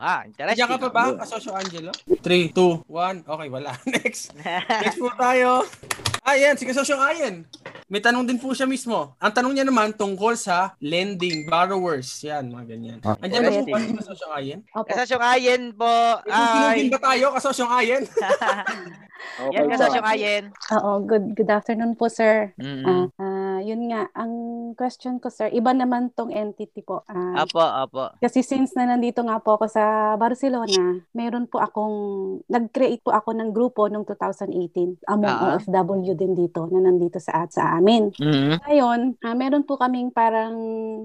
Ah, interesting. Diyan ka pa ba, kasosyo Angelo? 3, 2, 1. Okay, wala. Next. Next po tayo. Ah, yan. Si kasosyo Ayen. May tanong din po siya mismo. Ang tanong niya naman tungkol sa lending, borrowers. Yan, mga ganyan. Ah. Andiyan ba po ba si kasosyo Ayen? Opo. Kasasyong Ayen po. Ay. Ay. ba tayo, kasosyo Ayen? Yan kasasyong Ayen. Oo, good good afternoon po, sir. Mm. Ah, ah, yun nga, ang question ko, sir, iba naman tong entity po. Ah, Apo, apo. kasi since na nandito nga po ako sa Barcelona, meron po akong, nag-create po ako ng grupo noong 2018 among Ah. OFW din dito na nandito sa, sa amin. Mm. Ngayon, ah, meron po kaming parang,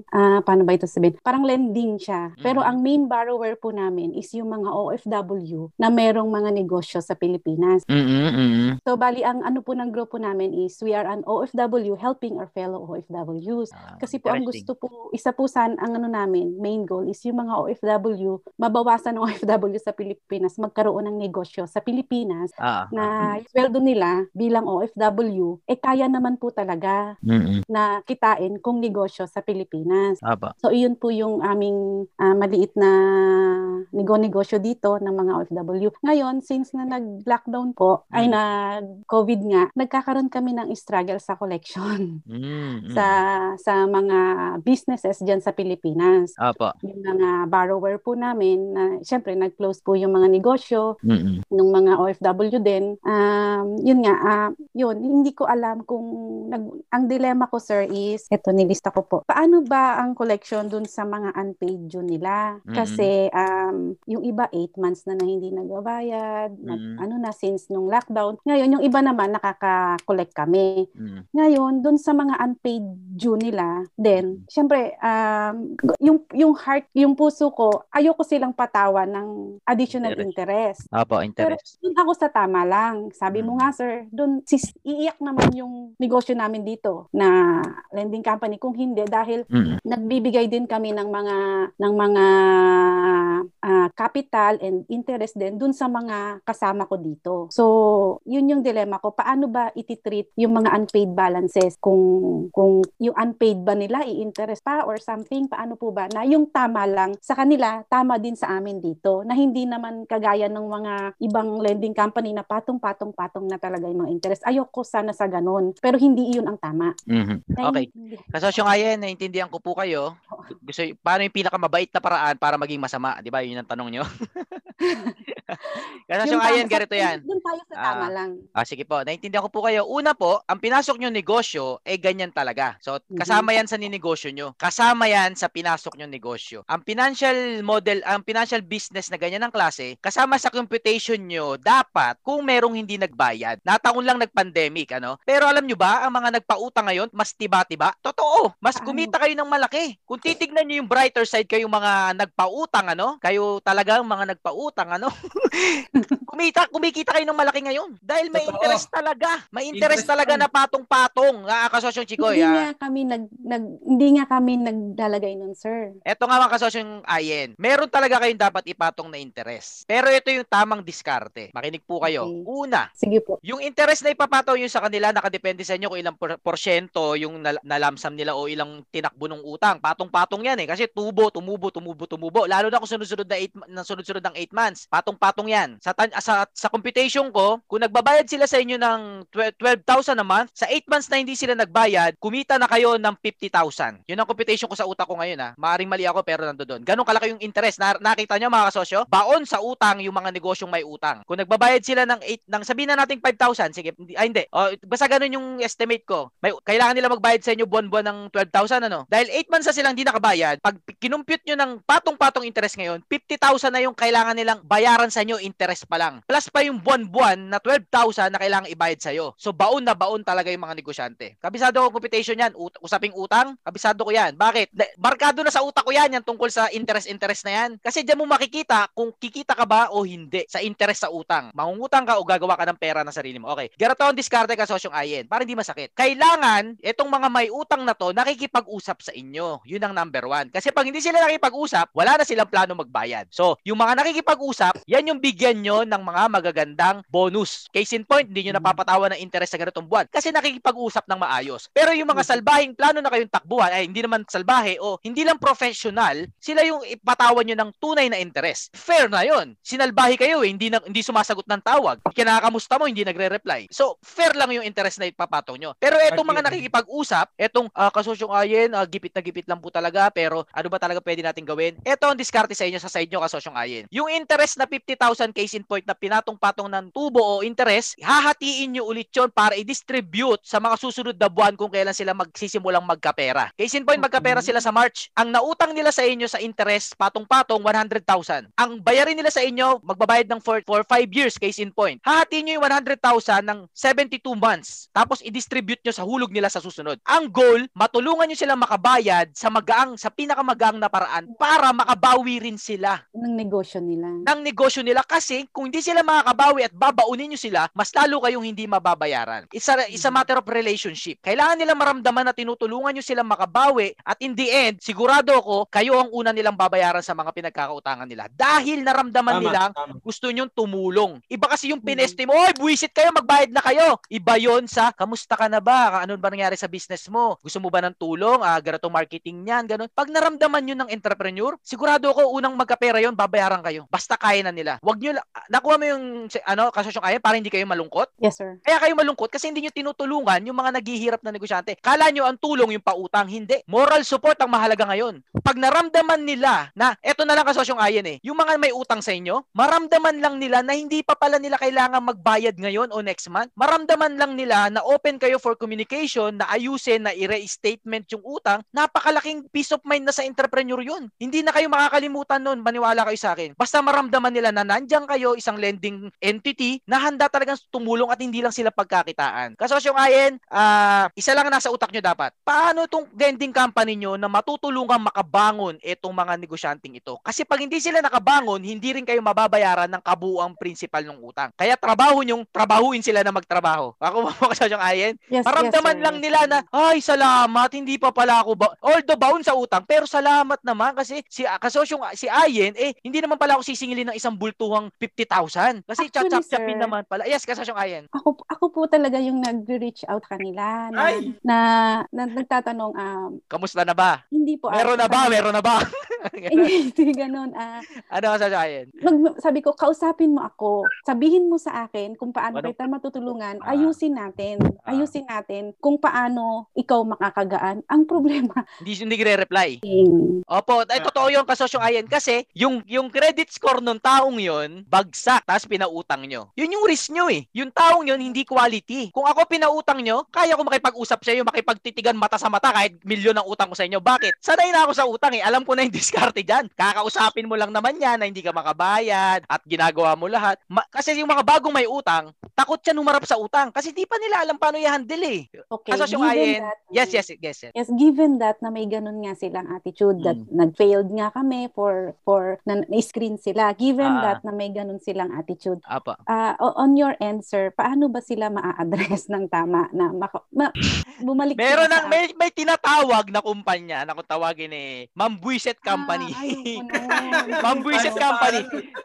ah, paano ba ito sabihin? Parang lending siya. Pero Mhm. ang main borrower po namin is yung mga OFW na merong mga negosyo sa Pilipinas. Mm, mm. So, bali, ang ano po ng grupo namin is we are an OFW helping our fellow OFWs. Ah, Kasi po, ang gusto po, isa po san, ang ano namin, main goal is yung mga OFW, mabawasan ng OFW sa Pilipinas, magkaroon ng negosyo sa Pilipinas Ah. na yung sweldo nila bilang OFW, eh kaya naman po talaga Mm. na kitain kung negosyo sa Pilipinas. Apo. So, iyon po yung aming ah, maliit na nego-negosyo dito ng mga OFW. Ngayon, since na nag-lockdown po, ay Mm. nag-COVID nga, nagkakaroon kami ng struggle sa collection Mm. Sa sa mga businesses diyan sa Pilipinas. Apo. Yung mga borrower po namin, na syempre nag-close po yung mga negosyo, Mm. ng mga OFW din. Um, yun nga, ah, yun, hindi ko alam kung, nag, ang dilemma ko sir is, eto nilista ko po, paano ba ang collection dun sa mga unpaid due nila? Mhm. Kasi um, yung iba 8 months na na hindi nagbabayad, nag, ano na since nung lockdown. Ngayon, yung iba naman nakaka-collect kami. Mm. Ngayon, dun sa mga unpaid due nila, then, syempre, um, yung, yung heart, yung puso ko, ayoko silang patawan ng additional Interest. interest. Pero interest. doon ako sa tama lang. Sabi mo Mm. nga, sir, doon sis, iiyak naman yung negosyo namin dito na lending company. Kung hindi, dahil Mm. nagbibigay din kami ng mga ng mga ah, capital and interest din dun sa mga kasama ko dito. So, yun yung dilemma ko. Paano ba ititreat yung mga unpaid balances? Kung kung yung unpaid ba nila i-interest pa or something? Paano po ba? Na yung tama lang sa kanila, tama din sa amin dito. Na hindi naman kagaya ng mga ibang lending company na patong-patong-patong na talaga yung mga interest. Ayoko sana sa ganun. Pero hindi iyon ang tama. Mhm. Okay. Naiintindihan. Kasosyong Ayen, naintindihan ko po kayo. Gusto, paano yung pinakamabait na paraan para maging masama? Di ba? Yun ang tanong nyo. Ayen, sa- ganito yan. Doon tayo sa tama Ah. lang. Ah, sige po. Naintindihan ko po kayo. Una po, ang pinasok nyo negosyo, eh ganyan talaga. So, Mhm. kasama yan sa ninegosyo nyo. Kasama yan sa pinasok nyo negosyo. Ang financial model, ang financial business na ganyan ng klase, kasama sa computation nyo, dapat kung merong hindi nagbayad. Nataon lang nag-pandemic, ano? Pero alam nyo ba, ang mga nagpautang ngayon, mas tiba-tiba? Totoo. Mas Paano? kumita kayo ng malaki. Kung titignan nyo yung brighter side kayong mga nagpautang, ano? Kayo talagang mga nagpautang, ano? kumita, kumikita kayo ng malaki ngayon. Dahil may Totoo. interest talaga. May interest, Interest talaga na patong-patong. Ah, kasosyong Chikoy, hindi ah. nga kami nag, nag hindi nga kami naglalagay nun, sir. Eto nga mga kasosyong Ayen. Meron talaga kayong dapat ipatong na interest. Pero ito yung tamang diskarte. Makinig po kayo. Okay. Una, Sige po. yung interest na ipapataw nyo sa kanila, nakadepende sa inyo kung ilang por- porsyento yung nal- nalamsam nila o ilang tinakbo ng utang. Patong-patong yan eh. Kasi tubo, tumubo, tumubo, tumubo. Lalo na kung sunod-sunod na 8, na sunod-sunod ng 8 months. Patong-patong yan. Sa, sa, sa computation ko, kung nagbabayad sila sa inyo ng 12 12,000 a month, sa 8 months na hindi sila nagbayad, kumita na kayo ng 50,000. Yun ang computation ko sa utak ko ngayon ha. Maaring mali ako pero nando doon. Ganon kalaki yung interest. Na, nakita nyo mga kasosyo? Baon sa utang yung mga negosyong may utang. Kung nagbabayad sila ng 8, ng sabihin na nating 5,000, sige, hindi, ay hindi. O, basta ganun yung estimate ko. May, kailangan nila magbayad sa inyo buwan-buwan ng 12,000 ano. Dahil 8 months na silang hindi nakabayad, pag kinumpute nyo ng patong-patong interest ngayon, 50,000 na yung kailangan nilang bayaran sa inyo interest pa lang. Plus pa yung buwan-buwan na 12,000 na kailangang ibayad sa'yo. So baon na baon talaga yung mga negosyante. Kabisado ko computation yan. Ut- usaping utang, kabisado ko yan. Bakit? Barkado na sa utak ko yan, yan tungkol sa interest-interest na yan. Kasi diyan mo makikita kung kikita ka ba o hindi sa interest sa utang. Mangungutang ka o gagawa ka ng pera na sarili mo. Okay. Ganito ang diskarte ka sosyong ayen para hindi masakit. Kailangan itong mga may utang na to nakikipag-usap sa inyo. Yun ang number one. Kasi pag hindi sila nakikipag-usap, wala na silang plano magbayad. So, yung mga nakikipag-usap, yan yung bigyan nyo ng mga magagandang bonus. Case in point, hindi nyo napapatawa ng interest sa ganitong buwan kasi nakikipag-usap ng maayos. Pero yung mga salbahing plano na kayong takbuhan, ay hindi naman salbahe o hindi lang professional, sila yung ipatawan nyo ng tunay na interest. Fair na yon. Sinalbahe kayo eh, hindi, na, hindi sumasagot ng tawag. Kinakamusta mo, hindi nagre-reply. So, fair lang yung interest na ipapataw nyo. Pero etong mga nakikipag-usap, etong uh, kasosyong ayen, ah, gipit na gipit lang po talaga, pero ano ba talaga pwede natin gawin? Ito ang diskarte sa inyo sa side nyo kasosyong ayen. Yung interest na 50,000 case in point na pinatong-patong ng tubo o interest, hahatiin nyo ulit yon para i-distribute sa mga susunod na buwan kung kailan sila magsisimulang magkapera. Case in point, magkapera sila sa March. Ang nautang nila sa inyo sa interest, patong-patong, 100,000. Ang bayarin nila sa inyo, magbabayad ng for, for 5 years, case in point. Hahatiin nyo yung 100,000 ng 72 months. Tapos i-distribute nyo sa hulog nila sa susunod. Ang goal, matulungan nyo silang makabayad sa magaang, sa pinakamagaang na paraan para makabawi rin sila ng negosyo nila. ng negosyo nila kasi kung hindi sila makakabawi at babaunin nyo sila, mas lalo kayong hindi mababayaran. It's a, it's a matter of relationship. Kailangan nila maramdaman na tinutulungan nyo silang makabawi at in the end, sigurado ako, kayo ang una nilang babayaran sa mga pinagkakautangan nila. Dahil naramdaman Tama, nilang tama. gusto nyong tumulong. Iba kasi yung pineste mo, oy, buwisit kayo, magbayad na kayo. Iba yon sa, kamusta ka na ba? Ano ba nangyari sa business mo? Gusto mo ba ng tulong? Ah, ganito marketing niyan, ganun. Pag naramdaman yun ng entrepreneur, sigurado ako unang magkapera yon, babayaran kayo. Basta kaya na nila. Wag la- nakuha mo yung, ano, kasosyong kaya para hindi kayo malungkot? Yes, sir. Kaya kayo malungkot kasi hindi nyo tinutulungan yung mga naghihirap na negosyante. Kala nyo ang tulong yung pautang. Hindi. Moral support ang mahalaga ngayon. Pag naramdaman nila na, eto na lang kasosyong ayan eh, yung mga may utang sa inyo, maramdaman lang nila na hindi pa pala nila kailangan magbayad ngayon o next month. Maramdaman lang nila na open kayo for communication, na ayusin, na i-restatement yung utang, napakalaking peace of mind na sa entrepreneur yun. Hindi na kayo makakalimutan nun, maniwala kayo sa akin. Basta maramdaman nila na nandyan kayo, isang lending entity, na handa talagang tumulong at hindi lang sila pagkakitaan. Kasosyong ayen, ah, isa lang ang nasa utak nyo dapat. Paano itong lending company nyo na matutulungan makabangon itong mga negosyanteng ito? Kasi pag hindi sila nakabangon, hindi rin kayo mababayaran ng kabuuang principal ng utang. Kaya trabaho nyong trabahuin sila na magtrabaho. Ako mo kasosyong ayen, Yes, Maramdaman yes, sir. lang nila na, ay, salamat, hindi pa pala ako ba, although bound sa utang, pero salamat naman kasi si kasosyong si Ayen, eh, hindi naman pala ako sisingilin ng isang bultuhang 50,000. Kasi sir. naman pala. Yes, kasosyong Ayen. Ako, ako po talaga yung nag-reach out kanila na, Ay! na, na nagtatanong, um, Kamusta na ba? hindi po. ah, Meron na ba? sabi- Meron na ba? Ganun. Hindi, ganun. ah ano kasosyong Ayen? mag, sabi ko, kausapin mo ako. Sabihin mo sa akin kung paano Ano? kita matutulungan. Ah. Ayusin natin. Ah. Ayusin natin kung paano ikaw makakagaan. Ang problema, Hindi hindi reply eh, Opo, ay totoo yung kasosyong Ayen kasi yung yung credit score ng taong yon bagsak tapos pinautang nyo. Yun yung risk nyo eh. Yung taong yon hindi quality. Kung ako pinautang nyo, kaya ko makipag-usap sa iyo, makipagtitigan mata sa mata kahit milyon ang utang ko sa inyo. Bakit? Sanay na ako sa utang eh. Alam ko na yung diskarte dyan. Kakausapin mo lang naman yan na hindi ka makabayad at ginagawa mo lahat. Ma- kasi yung mga bagong may utang, takot siya numarap sa utang kasi di pa nila alam paano i-handle eh. okay. Kasosyong given Ayen, that, yes, yes, yes, yes. Yes, given that na may ganun nga silang attitude that Mm. nag-failed nga kami for for na, screen sila. Given Ah. That na may ganun silang attitude. Apa. ah, o- on your end, sir, paano ba sila maa-address ng tama na maka, ma, bumalik Meron ng may, may tinatawag na kumpanya na kung tawagin eh Ma'am Buiset Company. Ah, ayun po na. Ma'am Buiset Ay, Company.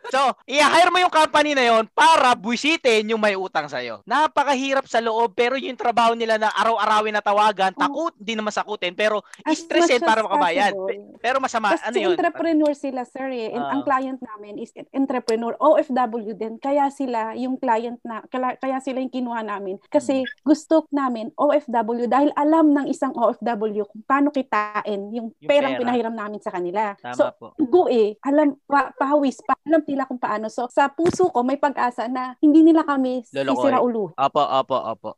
So, i-hire mo yung company na yon para buisitin yung may utang sa'yo. Napakahirap sa loob pero yung trabaho nila na araw-arawin na tawagan, takot, hindi naman sakutin, pero much para possible. Pero masama, Kasi ano yun? entrepreneur sila, sir. Eh. And Ah. ang client namin is entrepreneur, OFW din. Kaya sila, yung client na, kaya, sila yung kinuha namin. Kasi Hmm. gusto namin OFW dahil alam ng isang OFW kung paano kitain yung, Yung perang pera. pinahiram namin sa kanila. Tama so, po. go eh. Alam, pa, pahawis, pa, alam nila kung paano. So, sa puso ko, may pag-asa na hindi nila kami sisira ulo. Opo, opo, opo.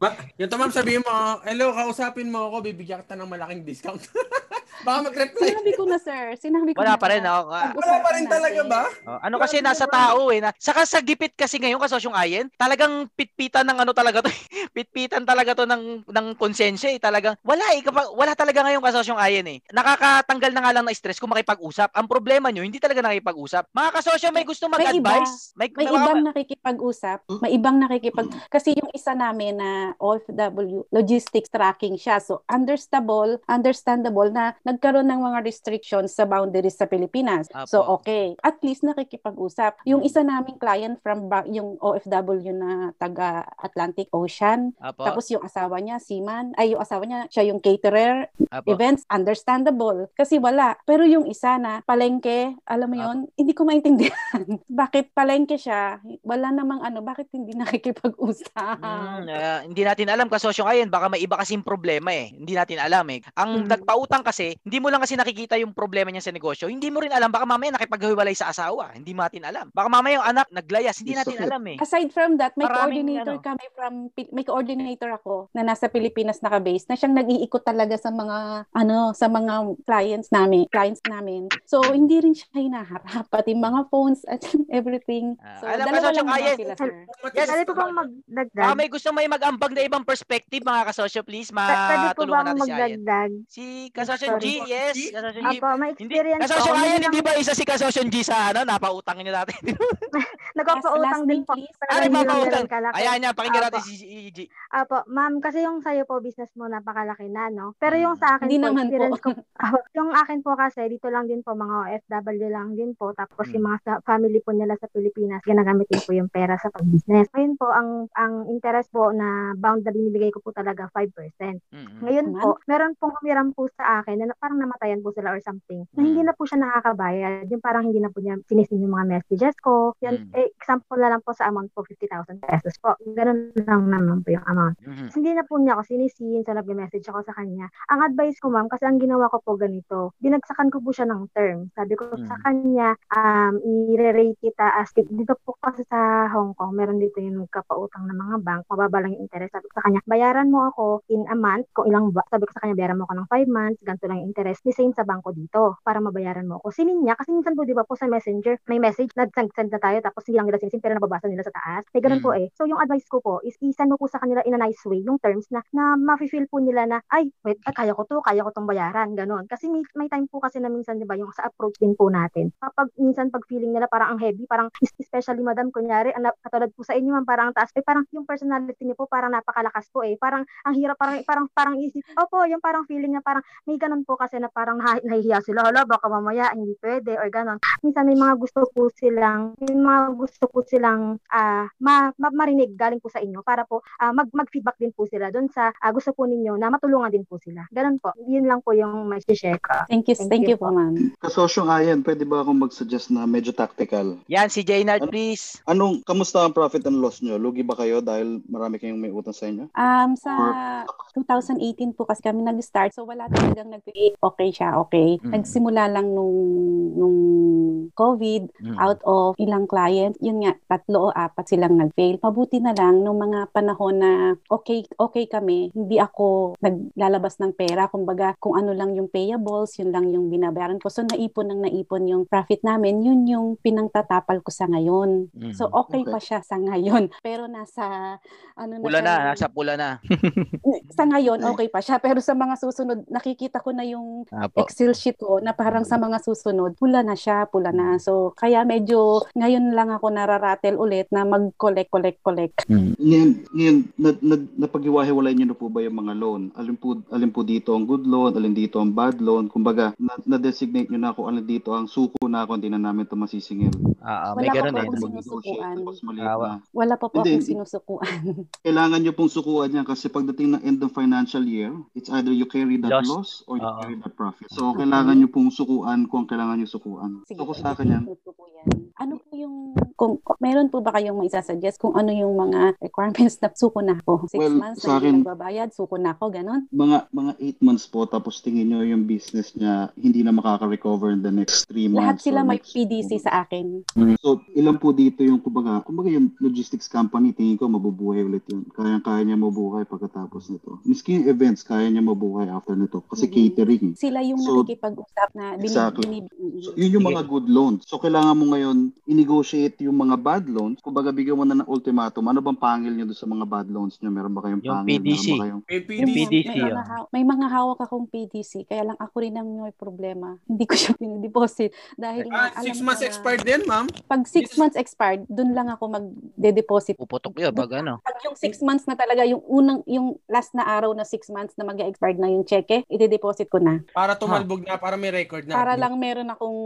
Ba, yung tamam sabihin mo, hello, kausapin mo ako, bibigyan kita ng malaking discount. Baka mag-reply. Sinabi ko na, sir. Sinabi ko Wala na. pa rin. oh. Ah, Wala pa rin talaga ba? Oh, ano kasi nasa tao eh. Na, saka sa gipit kasi ngayon kasosyong ayen, talagang pitpitan ng ano talaga to. pitpitan talaga to ng ng konsensya eh. Talagang wala eh. Kapag, wala talaga ngayon kasosyong ayen eh. Nakakatanggal na nga lang na stress kung makipag-usap. Ang problema nyo, hindi talaga nakipag-usap. Mga kasosyo may gusto May mag-advise. May, May mga- ibang nakikipag-usap, may ibang nakikipag kasi yung isa namin na OFW logistics tracking siya. So understandable, understandable na nagkaroon ng mga restrictions sa boundaries sa Pilipinas. Apo. So okay, at least nakikipag-usap. Yung isa naming client from ba- yung OFW na taga Atlantic Ocean, Apo, tapos yung asawa niya seaman, ay yung asawa niya siya yung caterer, apo. events, understandable. Kasi wala. Pero yung isa na palengke, alam mo yon hindi ko maintindihan. bakit palengke siya? Wala namang ano, bakit hindi nakikipag-usap? Mm, ah, hindi natin alam kasosyo ngayon, baka may iba kasing problema eh. Hindi natin alam eh. Ang Mm. nagpautang kasi, hindi mo lang kasi nakikita yung problema niya sa negosyo. Hindi mo rin alam, baka mamaya nakipaghiwalay sa asawa. Hindi mo natin alam. Baka mamaya yung anak naglayas, hindi natin alam eh. Aside from that, may Maraming coordinator ano. kami from may coordinator ako na nasa Pilipinas naka-base na siyang nag-iikot talaga sa mga ano sa mga clients namin, clients namin. So hindi rin siya hinaharap pati mga phones at everything. Ah, So alam ka, dalawa lang sila, sir. Yes. Pwede po bang magdagdag? may gusto may mag-ambag na ibang perspective, mga kasosyo, please, P- Pwede po matulungan bang magdagdag? Si Kasosyo G, yes. Kasosyo G. Apo, may Hindi, experience Kasosyo po. Ayen, Hindi hindi ba isa si Kasosyo G sa ano, napautang niyo natin? Nagpapautang din po. Ah, hindi nagpapautang. Ayan niya, pakinggan natin Apo. si G. Apo, ma'am, kasi yung sa'yo po, business mo, napakalaki na, no? Pero yung sa akin Hindi po, naman po. experience ko, Apo, yung akin po kasi, dito lang din po, mga OFW lang din po. Tapos yung Mm. mga sa- family po nila sa Pilipinas, ginagamit din po yung pera sa pag-business. Ngayon po, ang ang interest po na bound na binibigay ko po talaga 5%. Mm-mm. Ngayon Naman. po, meron pong humiram po sa akin na parang namatayan po sila or something. Na Mm. hindi na po siya nakakabayad. Yung parang hindi na po niya sinisin yung mga messages ko. Yan, Mm. eh, example na lang po sa amount po, 50,000 pesos po. Ganun lang naman po yung amount. Mhm. Hindi na po niya ako sinisin, so nag-message ako sa kanya. Ang advice ko ma'am, kasi ang ginawa ko po ganito, binagsakan ko po siya ng term. Sabi ko sa Mm. kanya, um, i-rate kita as, dito po kasi sa Hong Kong, meron dito yung kapautang ng mga bank, mababa lang yung interest. Sabi ko sa kanya, bayaran mo ako in a month, kung ilang, ba- sabi ko sa kanya, bayaran mo ako ng 5 months, ganito lang interest, the same sa bangko dito, para mabayaran mo ako. Sinin niya, kasi minsan po, di ba po sa messenger, may message, nag-send na tayo, tapos hindi lang nila sinisin, pero nababasa nila sa taas. May ganun Mm. po eh. So yung advice ko po is i-send mo po sa kanila in a nice way yung terms na na mafe-feel po nila na ay wait ay, kaya ko to kaya ko tong bayaran ganon kasi may, may time po kasi na minsan 'di ba yung sa approach din po natin kapag minsan pag feeling nila parang ang heavy parang es- especially madam kunyari ang na- katulad po sa inyo ma'am parang ang taas eh parang yung personality niyo po parang napakalakas po eh parang ang hirap parang parang parang isip opo yung parang feeling na parang may ganon po kasi na parang nahi- nahihiya sila hala baka mamaya hindi pwede or ganon minsan may mga gusto po silang may mga gusto po silang ah ma, ma- marinig galing po sa inyo para po ah, mag mag-feedback din po sila doon sa ah, gusto po ninyo na matulungan din po sila. Ganun po. Yun lang po yung may share ko. Thank you, Thank thank, you you po, ma'am. Kasosyong Kasosyong Ayan, pwede ba akong mag-suggest na medyo tactical? Yan, si Jaynard, Ano? please. Anong, kamusta ang profit and loss nyo? Lugi ba kayo dahil marami kayong may utang sa inyo? Um, sa 2018 po kasi kami nag-start, so wala talagang nag okay siya, okay. Mm. Nagsimula lang nung, nung COVID, Mm. out of ilang client, yun nga, tatlo o apat silang nag-fail. Mabuti na lang nung mga panahon na okay, okay kami, hindi ako naglalabas ng pera. Kumbaga, kung ano lang yung payables, yun lang yung binabayaran ko. So, naipon ng naipon yung profit namin, yun yung pinangtatapal ko sa ngayon. Mm. So, okay, Okay. pa siya sa ngayon. Pero nasa, ano na Pula siya na, ngayon? nasa pula na. sa ngayon, okay pa siya. Pero sa mga susunod, nakikita ko na yung Apo. Excel sheet ko na parang sa mga susunod, pula na siya, pula na. So, kaya medyo ngayon lang ako nararatel ulit na mag-collect, collect, collect. Mm. Ngayon, ngayon na, na, napaghiwa-hiwalay nyo na po ba yung mga loan? Alin po, alin po dito ang good loan, alin dito ang bad loan? Kumbaga, na, na-designate nyo na kung alin dito ang suko na ako, hindi na namin ito masisingil. Ah, ah, may Wala ganun pa eh. po akong Mag-negotiate, sinusukuan. na. Wala pa po Hindi, akong sinusukuan. Kailangan nyo pong sukuan yan kasi pagdating ng end of financial year, it's either you carry that Loss. loss, or you Oo. Carry that profit. So, kailangan nyo pong sukuan kung kailangan nyo sukuan. Sige, So, kung sa akin yan. Ano po yung kung meron po ba kayong maisasuggest kung ano yung mga requirements na suko na ako? Six Well, months sa akin- nagbabayad, suko na ako, ganon? Mga mga 8 months po tapos tingin nyo yung business niya hindi na makaka-recover in the next 3 Lahat months. sila or may PDC sa akin. So, ilan po dito yung kumbaga, kumbaga yung logistics company, tingin ko mabubuhay ulit yun. Kaya-kaya niya mabuhay pagkatapos nito. Miski yung events, kaya niya mabuhay after nito. Kasi Mhm. catering. Eh. Sila yung So, nakikipag-usap na binib- exactly. binib- So, yun yung mga good loans. So, kailangan mo ngayon i-negotiate yung mga bad loans. Kumbaga, bigyan mo na ng ultimatum. Ano bang pangil niyo doon sa mga bad loans niyo? Meron ba kayong Yung pangil? PDC. Meron ba kayong... May Yung PDC. PDC, may, mga, ah. ha- may mga hawak akong PDC, kaya lang ako rin ang may problema. Hindi ko siya pinideposit dahil Ah, alam six months na- expired din, ma'am. Pag six months expired, dun lang ako magde-deposit. Puputok yun pag ano. Pag yung six months na talaga, yung unang, yung last na araw na six months na mag-expired na yung cheque, ide-deposit ko na. Para tumalbog na, para may record na. Para lang meron akong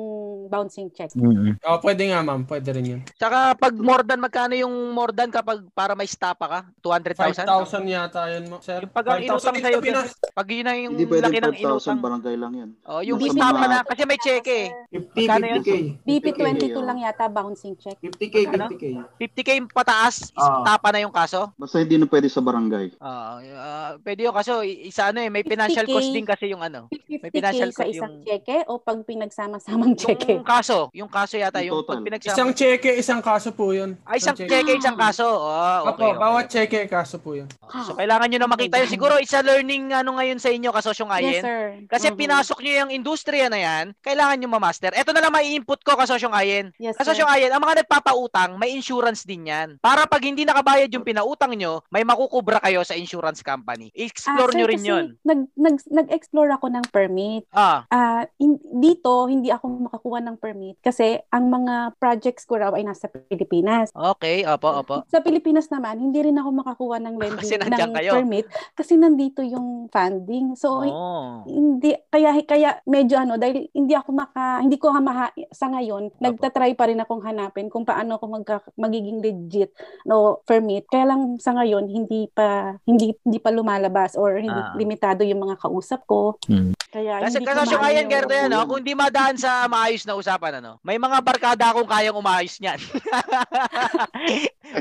bouncing check. Oh, pwede nga, ma'am. Pwede rin yun. Tsaka pag more than, magkano yung more than kapag para may stapa ka? 200,000? 5,000 yata yun, mo, sir. Yung pag ang 5,000 inutang sa'yo, Pinas. Pag yun na yung Hindi pwede laki ng 5,000 inutang. barangay lang yan. Oh, yung Nasa stapa na, kasi may cheque eh. 50, Magkano yun? 50K. BP 50K, 22 lang yata bouncing check. 50K, Ano? 50K. 50k pataas, Ah. tapa na yung kaso. Basta hindi na pwede sa barangay. Ah, ah, pwede yun kaso isa ano eh, may financial 50K. cost din kasi yung ano. 50k financial sa isang yung- cheque o pag pinagsama-samang cheque? Yung kaso, yung kaso yata, Yung pag pinagsama. Isang cheque, isang kaso po yun. Ay, isang cheque. cheque, isang kaso. Oh, okay, Opo, okay. bawat cheque, kaso po yun. So, kailangan nyo na makita yun. Siguro, isa learning ano ngayon sa inyo, kasosyong Yes, Ayen. sir. Kasi Mhm. pinasok nyo yung industriya na yan, kailangan nyo ma-master. Ito na lang may input ko, kasosyong Ayen. Yes. Kasosyong Ayen, ang mga nagpapautang, may insurance din yan. Para pag hindi nakabayad yung pinautang nyo, may makukubra kayo sa insurance company. Explore Ah, sir, nyo rin yun. Nag, nag, nag-explore ako ng permit. Ah, Ah, in- dito, hindi ako makakuha ng permit kasi ang mga projects ko raw ay nasa Pilipinas. okay. Opo, opo. Sa Pilipinas naman, hindi rin ako makakuha ng lending Kasi ng kayo. permit kasi nandito yung funding. So, Oh. hindi kaya kaya medyo ano dahil hindi ako maka hindi ko nga maha, sa ngayon nagta-try pa rin akong hanapin kung paano ako magka, magiging legit no permit kaya lang sa ngayon hindi pa hindi hindi pa lumalabas or hindi Ah. limitado yung mga kausap ko Hmm. Kaya Kasi yung- Gerda yan, no? kung di madaan sa maayos na usapan, ano, may mga barkada akong kayang umayos niyan.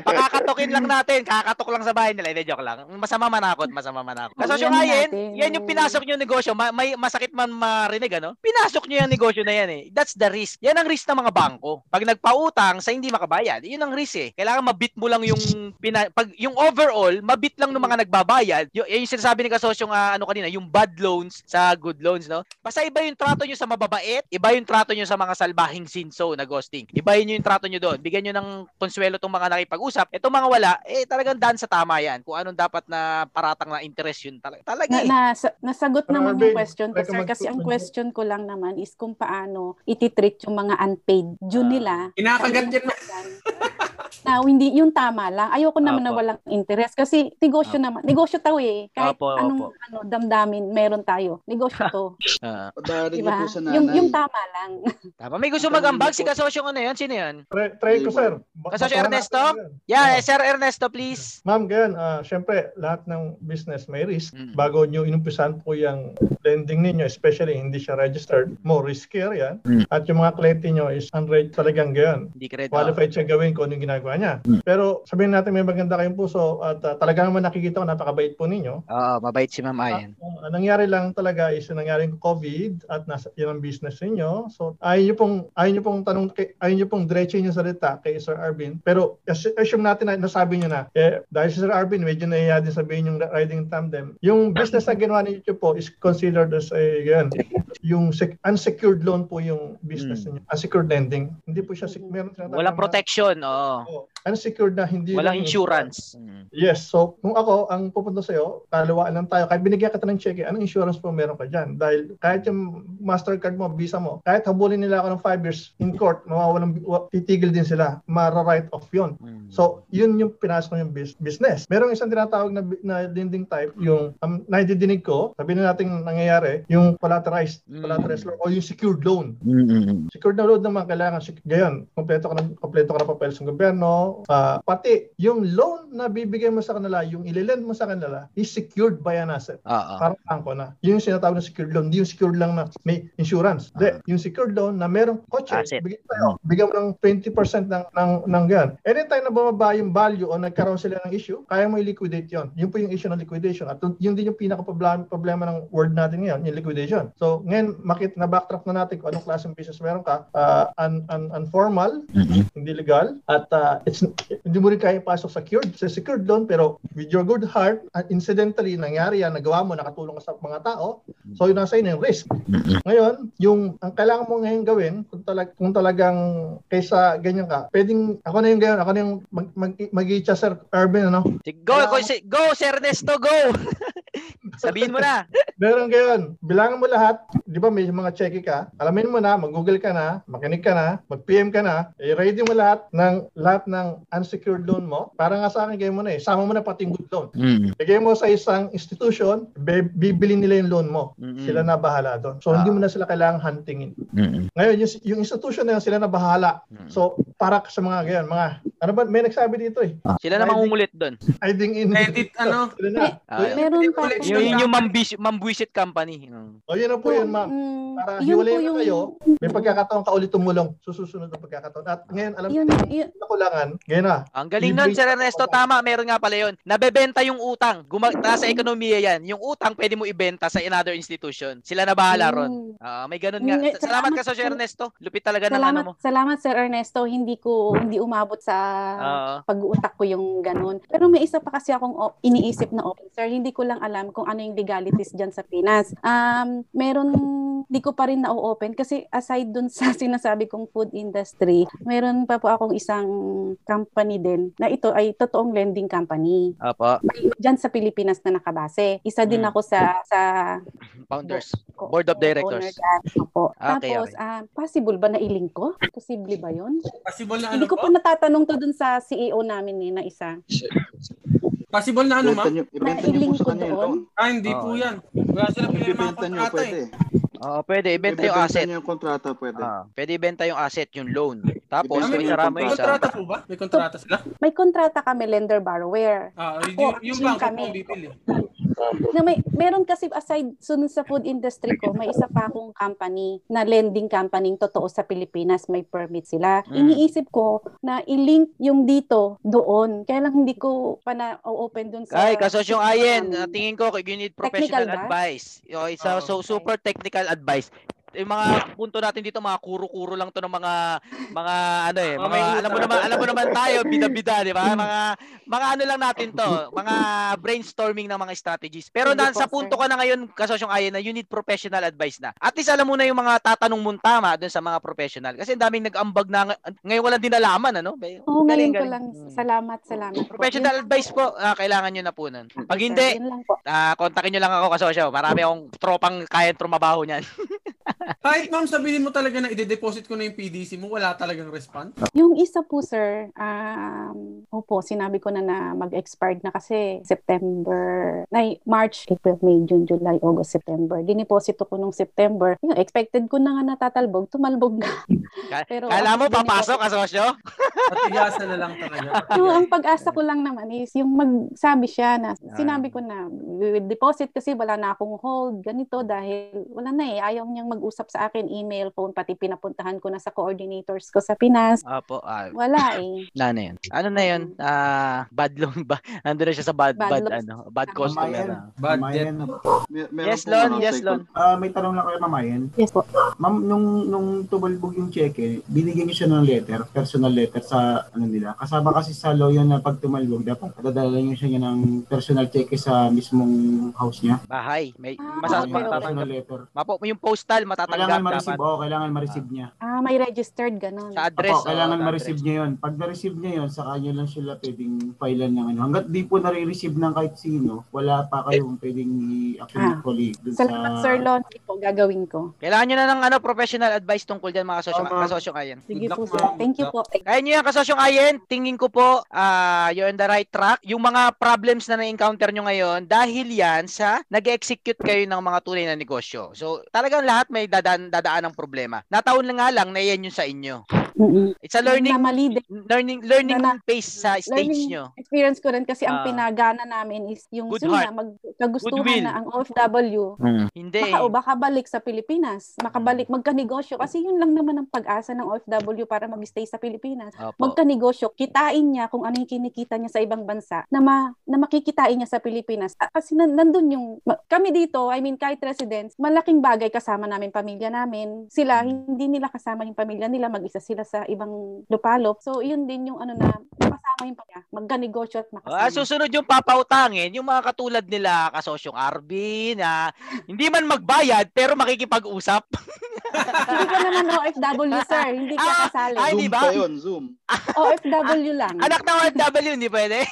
Pakakatukin lang natin, kakatok lang sa bahay nila. Hindi, joke lang. Masama manakot, masama manakot. Oh, Kasosyong yan Ayen, natin. yan yung pinasok nyo negosyo. Ma- may masakit man marinig, ano? Pinasok nyo yung negosyo na yan, eh. That's the risk. Yan ang risk ng mga bangko. Pag nagpautang sa hindi makabayad, yun ang risk, eh. Kailangan mabit mo lang yung, pina- pag, yung overall, mabit lang ng mga nagbabayad. Y- yung sinasabi ni kasosyong, ah, ano kanina, yung bad loans sa good loans, no? Basta iba yung trato nyo sa mababait, iba yung trato nyo sa mga salbahing sinso na ghosting. Iba yun yung trato nyo doon. Bigyan nyo ng konsuelo tong mga nakipag-usap. Itong mga wala, eh talagang daan sa tama yan. Kung anong dapat na paratang na interest yun. Talaga, talaga na, eh. nasa, nasagot naman yung question ko, sir. Kasi ang question ko lang naman is kung paano ititreat yung mga unpaid due Ah. nila. Kinakagat yan. na hindi yung tama lang. Ayoko naman na Opo. walang interest kasi negosyo naman. Negosyo tayo eh. Kahit Opo, anong opo. ano damdamin meron tayo. Negosyo to, Ah, Padarin di ba? niyo po sa nanay. Yung yung tama lang. tama. May gusto magambag. Si kasosyong ano yun? Sino yun? Try, try ko, sir. Ba- Kasosyo Ernesto? Yeah, Oo. Sir Ernesto, please. Ma'am, ganyan. ah Siyempre, lahat ng business may risk. Mm. Bago nyo inumpisan po yung lending ninyo, especially hindi siya registered, more riskier yan. Mm. At yung mga kliyente nyo is unread talagang ganyan. Hindi credit. Qualified siya gawin kung anong ginagawa niya. Mm. Pero sabihin natin may maganda kayong puso at ah, talagang naman nakikita ko napakabait po ninyo. Oo, mabait si Ma'am Ayen. Ang ang nangyari lang talaga is yung nangyaring COVID at nasa yun ang business ninyo. So ayaw niyo pong ayaw niyo pong tanong kay, ayaw niyo pong diretso yung salita kay Sir Arvin. Pero as- assume natin na nasabi niyo na eh, dahil si Sir Arvin medyo nahiya din sabihin yung riding tandem. Yung business na ginawa niyo po is considered as a yan, yung sec- unsecured loan po yung business Mm. niyo. Unsecured lending. Hindi po siya sec- meron tinatawag Walang na- protection, oo. Oo. Unsecured na hindi Walang lang- insurance. Mm. Yes. So, kung ako, ang pupunta sa'yo, kalawaan lang tayo. Kahit binigyan kita ng cheque, anong insurance po meron ka dyan? Dahil kahit yung Mastercard mo, Visa mo, kahit habulin nila ako ng 5 years in court, mawawalang, wa- titigil din sila. Mara-write off yun. Mm. So, yun yung pinasok yung bus- business. Merong isang tinatawag na, na lending type, yung um, naididinig ko, sabihin na natin nangyayari, yung collateralized, Mm. collateralized loan o yung secured loan. Secured na loan naman kailangan sec- gayon, kompleto ka ng kompleto ka ng papeles ng gobyerno, ah, pati yung loan na bibigyan mo sa kanila, yung ililend mo sa kanila, is secured by an asset. Oo. Parang bangko na. Yun yung sinatawag na secured loan. Hindi yung secured lang na may insurance. Hindi. Yung secured loan na merong kotse. Asset. Bigyan tayo. Bigyan mo ng 20% ng, ng, ng yan. Anytime na bumaba yung value o nagkaroon sila ng issue, kaya mo i-liquidate yun. Yun po yung issue ng liquidation. At yun din yung pinaka-problema problema ng word natin ngayon, yung liquidation. So, ngayon, makit na backtrack na natin kung anong klaseng business meron ka. Uh, un, un, informal, hindi legal, at uh, it's, hindi mo rin kaya pasok sa secured, sa secured loan, pero with your good heart, uh, incidentally, nangyari yan, nagawa mo, nakatulong ka sa mga tao, so yun nasa inyo yung risk. Ngayon, yung ang kailangan mo ngayon gawin, kung, talag, kung talagang kaysa ganyan ka, pwedeng, ako na yung ganyan, ako na yung mag, mag, mag Sir Urban, ano? Go, Kailangan go, si- go, Sir Ernesto, go! Sabihin mo na. Meron gayon. Bilangan mo lahat. Di ba may mga checky ka? Alamin mo na, mag-google ka na, makinig ka na, mag-PM ka na, i-ready mo lahat ng lahat ng unsecured loan mo. Para nga sa akin, gawin mo na eh. Sama mo na pati yung good loan. Bigay mo sa isang institution, be- bibili nila yung loan mo. Mm-mm. Sila na bahala doon. So, hindi mo na sila kailangang huntingin. Mm-mm. Ngayon, yung, yung institution na yun, sila na bahala. Mm. So, para sa mga gayon, mga, ano ba, may nagsabi dito eh. Sila na mangungulit doon. Hiding in. Edit, ano? Sila na. Ah, So, yun- Meron pa. Yung, ng yung, yung mambis- mambuisit company. Mm. O, yun na po yun, ma'am. Mm, Para yun po hiwalay na yung, kayo, may pagkakataon ka ulit tumulong. Susunod ng pagkakataon. At ngayon, alam yun, mo, yun, na kulangan, ngayon na. Ang galing nun, Sir Ernesto. Tama, meron nga pala yun. Nabebenta yung utang. Guma- nasa ekonomiya yan. Yung utang, pwede mo ibenta sa another institution. Sila na bahala ron. Ah, may ganun nga. Mm, Sa- Salamat ka, salamat, Sir. Ernesto. Lupit talaga ng ano Salamat, mo. salamat Sir Ernesto. Hindi ko hindi umabot sa Oo. pag-uutak ko yung ganun. Pero may isa pa kasi akong op- iniisip na open, sir. Hindi ko lang alam kung ano yung legalities dyan sa Pinas. Um, meron, di ko pa rin na-open kasi aside dun sa sinasabi kong food industry, meron pa po akong isang company din na ito ay totoong lending company. Opo. Diyan sa Pilipinas na nakabase. Isa din Mm. ako sa sa Founders. ko- Board of Directors. Opo. Okay, Tapos, ah, possible ba na iling ko? Posible ba yun? Possible na ano Hindi ko po? po natatanong to dun sa CEO namin eh, na isa. Possible na ano, ma'am? ibenta nyo po sa kanya doon. Ah, hindi po Oo. yan. Wala sila pinirma ang kontrata eh. Oo, pwede. Ibenta yung Ibenta asset. nyo yung kontrata, pwede. Ah, pwede ibenta yung asset, yung loan. Tapos, Ibenta may sarama May kontrata po ba? May kontrata sila? May kontrata kami lender borrower. Ah, yung, yung yung bangko po kami. ang bibili. Na may meron kasi aside sunod sa food industry ko, may isa pa akong company na lending company totoo sa Pilipinas, may permit sila. Mm. Iniisip ko na i-link yung dito doon. Kaya lang hindi ko pa na open doon sa Ay, kasosyong Ayen, um, tingin ko you need professional advice. Yo, isa Oo. so super technical advice. Yung mga punto natin dito mga kuro-kuro lang to ng mga mga ano eh, Mga alam mo naman, alam mo naman tayo, bida-bida, di ba? Mga mga ano lang natin to, mga brainstorming ng mga strategies. Pero nasa po, punto ka na ngayon, kasosyong Ayen, na you need professional advice na. At least alam mo na yung mga tatanong mong tama dun sa mga professional. Kasi ang daming nag-ambag na ng- ngayon walang dinalaman, ano? Oo, ngayon Galing, ko lang. Mm. Salamat, salamat. po. Professional Yun- advice po, ah, kailangan nyo na po nun. Pag hindi, po. Ah, kontakin nyo lang ako kasosyo. Marami akong tropang kaya trumabaho niyan. Kahit ma'am, sabihin mo talaga na ide-deposit ko na yung PDC mo, wala talagang response. Yung isa po, sir, um, opo, sinabi ko na na mag-expired na kasi September, nay, March, April, May, June, July, August, September. Diniposito ko nung September. Yung expected ko na nga natatalbog, tumalbog na. Pero Kala mo papasok kasosyo? Patigasan na lang talaga. So, ang pag-asa ko lang naman is yung magsabi siya na sinabi ko na we will deposit kasi wala na akong hold ganito dahil wala na eh ayaw niyang mag-usap sa akin email phone pati pinapuntahan ko na sa coordinators ko sa Pinas Apo, ah, wala eh na na yun. Ano na yun? Ah, bad loan ba? Nandun na siya sa bad, Bad bad, ano, bad customer. Mamayan. na. Bad debt. Mamayan. Mer- meron Yes, po Lon. mga Yes, psycho- Lon. Ah, may tanong lang kayo, Mamayan. yes po Ma'am, nung, nung tumalbog yung cheque, binigyan niyo siya ng letter, personal letter sa ano nila. Kasama kasi sa law yun na pag tumalbog, dapat dadala niyo siya ng personal cheque sa mismong house niya. Bahay. May, Ah, masas, Yung okay. personal letter. Mapo, yung postal matatanggap Kailangan dapat. ma-receive, oo, kailangan ma-receive niya. ah may registered ganun Sa address. Opo, kailangan oh, sa ma-receive address. niya yun. Pag na-receive niya yun, saka niyo lang sila pwedeng filean ng ano. Hanggat di po nare-receive ng kahit sino, wala pa kayong pwedeng i-actually dun sa... salamat Sir Lon po gagawin ko Kailangan nyo na ng ano, professional advice tungkol dyan mga kasosyo, Tama. kasosyong ayan. sige Good po sir thank you po Kaya nyo yan, kasosyong ayen, tingin ko po, ah you're on the right track. Yung mga problems na na-encounter nyo ngayon, dahil yan sa nag-execute kayo ng mga tunay na negosyo. So, talagang lahat may dadaan, dadaan ng problema. Nataon na nga lang na yan yung sa inyo. Mm-mm. It's a learning Na learning learning Na- pace sa stage nyo. experience ko rin kasi ang Ah. pinagana namin is yung Good yun heart. nga, magkagustuhan Goodwill. na ang OFW Hindi. baka o baka balik sa Pilipinas, makabalik magkanegosyo kasi yun lang naman ang pag-asa ng OFW para mag-stay sa Pilipinas. Opo. Magkanegosyo, kitain niya kung ano yung kinikita niya sa ibang bansa na ma, na makikitain niya sa Pilipinas. Kasi nan, nandun yung kami dito, I mean kahit residents, malaking bagay kasama namin pamilya namin. Sila hindi nila kasama yung pamilya nila, mag-isa sila sa ibang lupalop. So yun din yung ano na makasama yung pamilya, magkanegosyo at makasama. Ah, susunod yung papautangin, yung mga katulad nila kasosyong Arvin, na hindi man magbayad pero makikipag-usap. hindi ka naman OFW, sir. Hindi ka Ah, kasali. ay, Zoom di ba? pa yun, Zoom. OFW lang. Anak ng OFW, hindi pwede.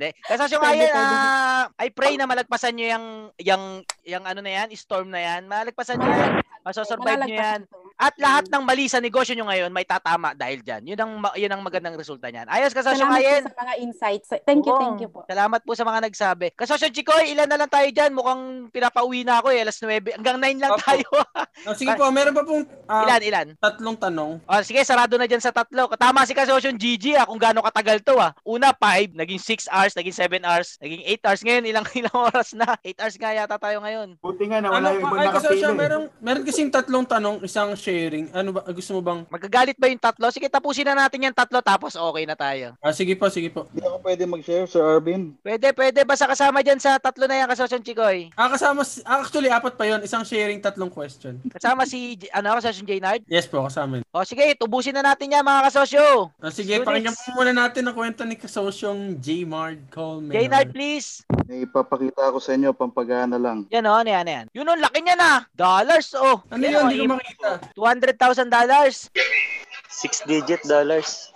Hindi. Kasosyong Pwede, ayan, ah, I pray na malagpasan nyo yung, yung, yung ano na yan, storm na yan. Malagpasan nyo yan. Masosurvive nyo yan. At lahat ng mali sa negosyo nyo ngayon may tatama dahil dyan. Yun ang, ma- yun ang magandang resulta niyan. Ayos, kasosyong Salamat ayan. po sa mga insights. Thank you, Oo. thank you po. Salamat po sa mga nagsabi. Kasosyo Chikoy, ilan na lang tayo dyan? Mukhang pinapauwi na ako eh. Alas 9. Hanggang 9 lang Opo. tayo. Ah, sige po, meron pa pong ah, ilan, ilan? tatlong tanong. Oh, sige, sarado na dyan sa tatlo. Tama si Kasosyo Gigi ah, kung gaano katagal to ah. Una, 5, naging 6 hours, naging 7 hours, naging 8 hours. Ngayon, ilang ilang oras na? 8 hours nga yata tayo ngayon. Buti nga na Ano, wala yung ibang ay, kasi nakapili. siya, meron, meron kasing tatlong tanong, isang sharing. Ano ba, gusto mo bang? Magagalit ba yung tatlo? Sige, tapusin na natin yung tatlo tapos okay na tayo. Ah, sige po, sige po. Hindi ako pwede mag-share, Sir Arvin. Pwede, pwede. Basta kasama dyan sa tatlo na yan, Kasosyo Chikoy. Ah, kasama, si- ah, actually, apat pa yon Isang sharing, tatlong question. Kasama si, J- ano, Kasosyo Jaynard. Yes po, kasama yun. O sige, tubusin na natin yan mga kasosyo. Ah, sige, Students. pakinggan po muna natin ang kwento ni Kasosyong J. Mard Coleman. Jaynard, please. May ipapakita ako sa inyo, pampagana lang. Yan o, ano yan, ano yan. Yun o, laki niya na. Dollars, oh. Ano Yan, yun? oh, Hindi ko im- makita. $200,000 dollars. Six digit dollars.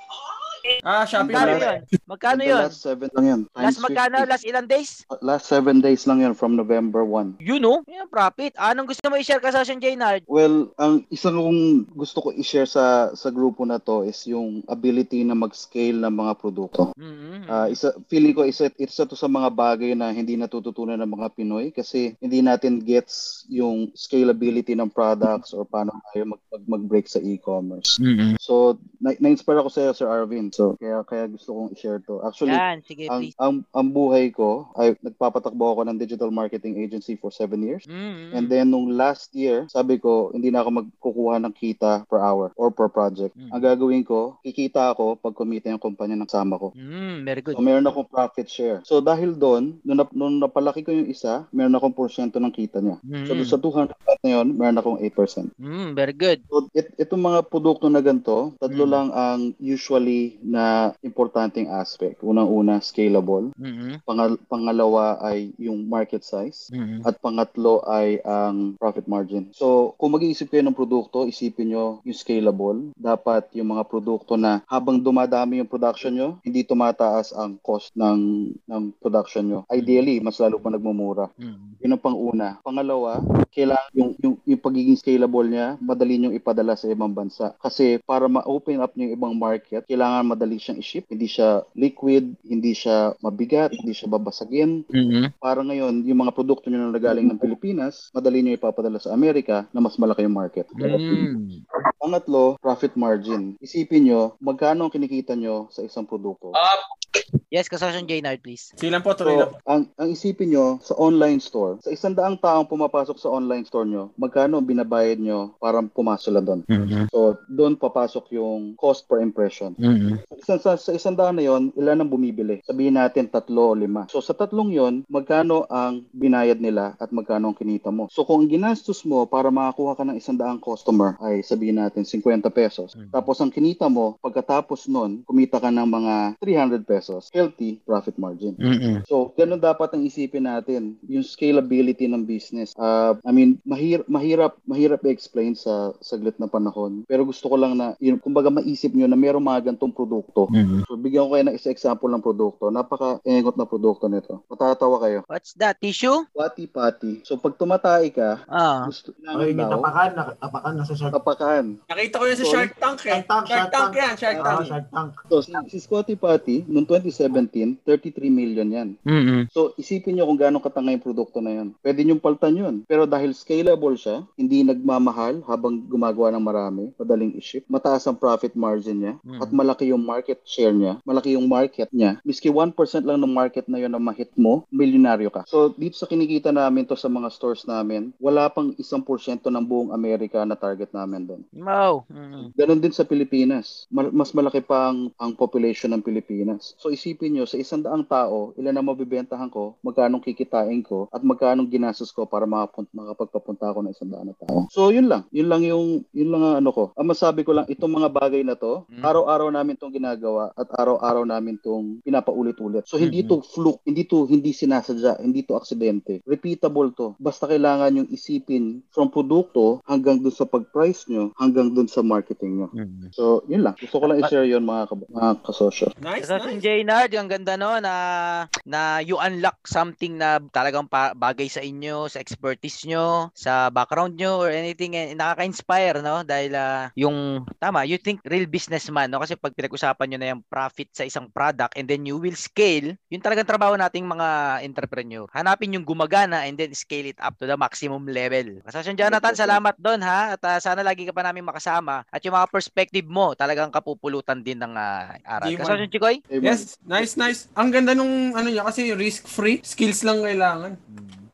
Ah, Shopee Magkano yun? Magkano yun? Last 7 lang yun. Last Times magkano? 50. Last ilang days? Last 7 days lang yun from November 1. Yun o. Yan, profit. Anong gusto mo i-share ka sa Sir Jaynard? Well, ang isang kong gusto ko i-share sa sa grupo na to is yung ability na mag-scale ng mga produkto. Mm-hmm. Ah, isa feeling ko isa isa to sa mga bagay na hindi natututunan ng mga Pinoy kasi hindi natin gets yung scalability ng products or paano tayo mag, mag- mag-break sa e-commerce. Mm-hmm. So, na- na-inspire ako sa Sir Arvin. So, kaya kaya gusto kong i-share to. Actually, Yan, sige, ang, please. ang ang buhay ko ay nagpapatakbo ako ng digital marketing agency for 7 years. Mm-hmm. And then nung last year, sabi ko, hindi na ako magkukuha ng kita per hour or per project. Mm. Ang gagawin ko, kikita ako pag kumita yung kumpanya ng sama ko. Mm, very good. So meron akong profit share. So dahil doon, nung, nap- nung napalaki ko yung isa, meron akong porsyento ng kita niya. So doon Mm, sa 200 na yun, meron akong 8%. mm, very good. So it, itong mga produkto na ganito, tatlo Mm. lang ang usually na importanteng aspect. Unang-una, scalable. Mm-hmm. Pangal- pangalawa ay yung market size. Mm-hmm. At pangatlo ay ang profit margin. So, kung mag-iisip kayo ng produkto, isipin nyo yung scalable. Dapat yung mga produkto na habang dumadami yung production nyo, hindi tumataas ang cost ng, ng production nyo. Ideally, mas lalo pa nagmumura. Mm-hmm. Yun ang panguna. Pangalawa, kailangan yung, yung, yung pagiging scalable niya, madali nyo ipadala sa ibang bansa. Kasi para ma-open up nyo yung ibang market, kailangan madali siyang i-ship. Hindi siya liquid, hindi siya mabigat, hindi siya babasagin. Mm-hmm. Para ngayon, yung mga produkto nyo na nagaling ng Pilipinas, madali nyo ipapadala sa Amerika na mas malaki yung market. Mm. Pangatlo, profit margin. Isipin nyo, magkano ang kinikita nyo sa isang produkto. Yes, kasosyon Jaynard, please. Sige lang po, tuloy lang So, ang, ang isipin nyo, sa online store, sa isang daang taong pumapasok sa online store nyo, magkano ang binabayad nyo para pumasok lang doon? Mm-hmm. So, doon papasok yung cost per impression. Mm-hmm. Sa, isang- sa, sa isang daan na yon, ilan ang bumibili? Sabihin natin tatlo o lima. So sa tatlong yon, magkano ang binayad nila at magkano ang kinita mo? So kung ang ginastos mo para makakuha ka ng isang daang customer ay sabihin natin 50 pesos. Mhm. Tapos ang kinita mo, pagkatapos nun, kumita ka ng mga 300 pesos. Healthy profit margin. Mm-hmm. So, ganun dapat ang isipin natin, yung scalability ng business. Uh, I mean, mahir mahirap mahirap i-explain sa saglit na panahon. Pero gusto ko lang na, yun, kumbaga maisip nyo na meron mga gantong produkto. Mm-hmm. So, bigyan ko kayo ng isa example ng produkto. Napaka-engot na produkto nito. Matatawa kayo. What's that? Tissue? Pati pati. So, pag tumatay ka, Ah. gusto kailangan yung daw, tapakan, tapakan nasa Shark tapakan. Nakita ko yun sa Sorry. Shark Tank eh. Shark Tank, Shark Tank yan, Shark Tank. Shark Tank. So, si, si Scotty Patty, noong 2017, 2017, 33 million yan. Mm-mm. So, isipin nyo kung gaano katanga yung produkto na yan. Pwede nyo paltan yun. Pero dahil scalable siya, hindi nagmamahal habang gumagawa ng marami, madaling i-ship, mataas ang profit margin niya, Mm. at malaki yung market share niya, malaki yung market niya. Miski 1% lang ng market na yun na ma-hit mo, milyonaryo ka. So, dito sa kinikita namin to sa mga stores namin, wala pang isang porsyento ng buong Amerika na target namin doon. Wow. Mm-mm. Ganon din sa Pilipinas. Mas malaki pa ang, ang population ng Pilipinas. So isipin nyo, sa isang daang tao, ilan ang mabibentahan ko, magkano kikitain ko, at magkano ginastos ko para makapun- makapagpapunta ako ng isang daang na tao. So yun lang. Yun lang yung, yun lang ang ano ko. Ang masabi ko lang, itong mga bagay na to, Mm. araw-araw namin itong ginagawa at araw-araw namin itong pinapaulit-ulit. So hindi Mhm. to fluke, hindi to hindi sinasadya, hindi to aksidente. Repeatable to. Basta kailangan yung isipin from produkto hanggang dun sa pag-price nyo, hanggang dun sa marketing nyo. Mm-mm. So, yun lang. Gusto ko lang i-share yun mga, mga kasosyo. Nice, nice. Jaynard, ang ganda no na na you unlock something na talagang pa- bagay sa inyo, sa expertise nyo, sa background nyo or anything eh, nakaka-inspire no dahil ah, yung tama, you think real businessman no kasi pag pinag-usapan nyo na yung profit sa isang product and then you will scale, yun talagang trabaho nating mga entrepreneur. Hanapin yung gumagana and then scale it up to the maximum level. Kasosyon Jonathan, salamat doon ha at ah, sana lagi ka pa namin makasama at yung mga perspective mo talagang kapupulutan din ng ah, aral. G1. Kasosyon Chikoy? Yes, nice, nice. Ang ganda nung ano niya kasi risk-free, skills lang kailangan.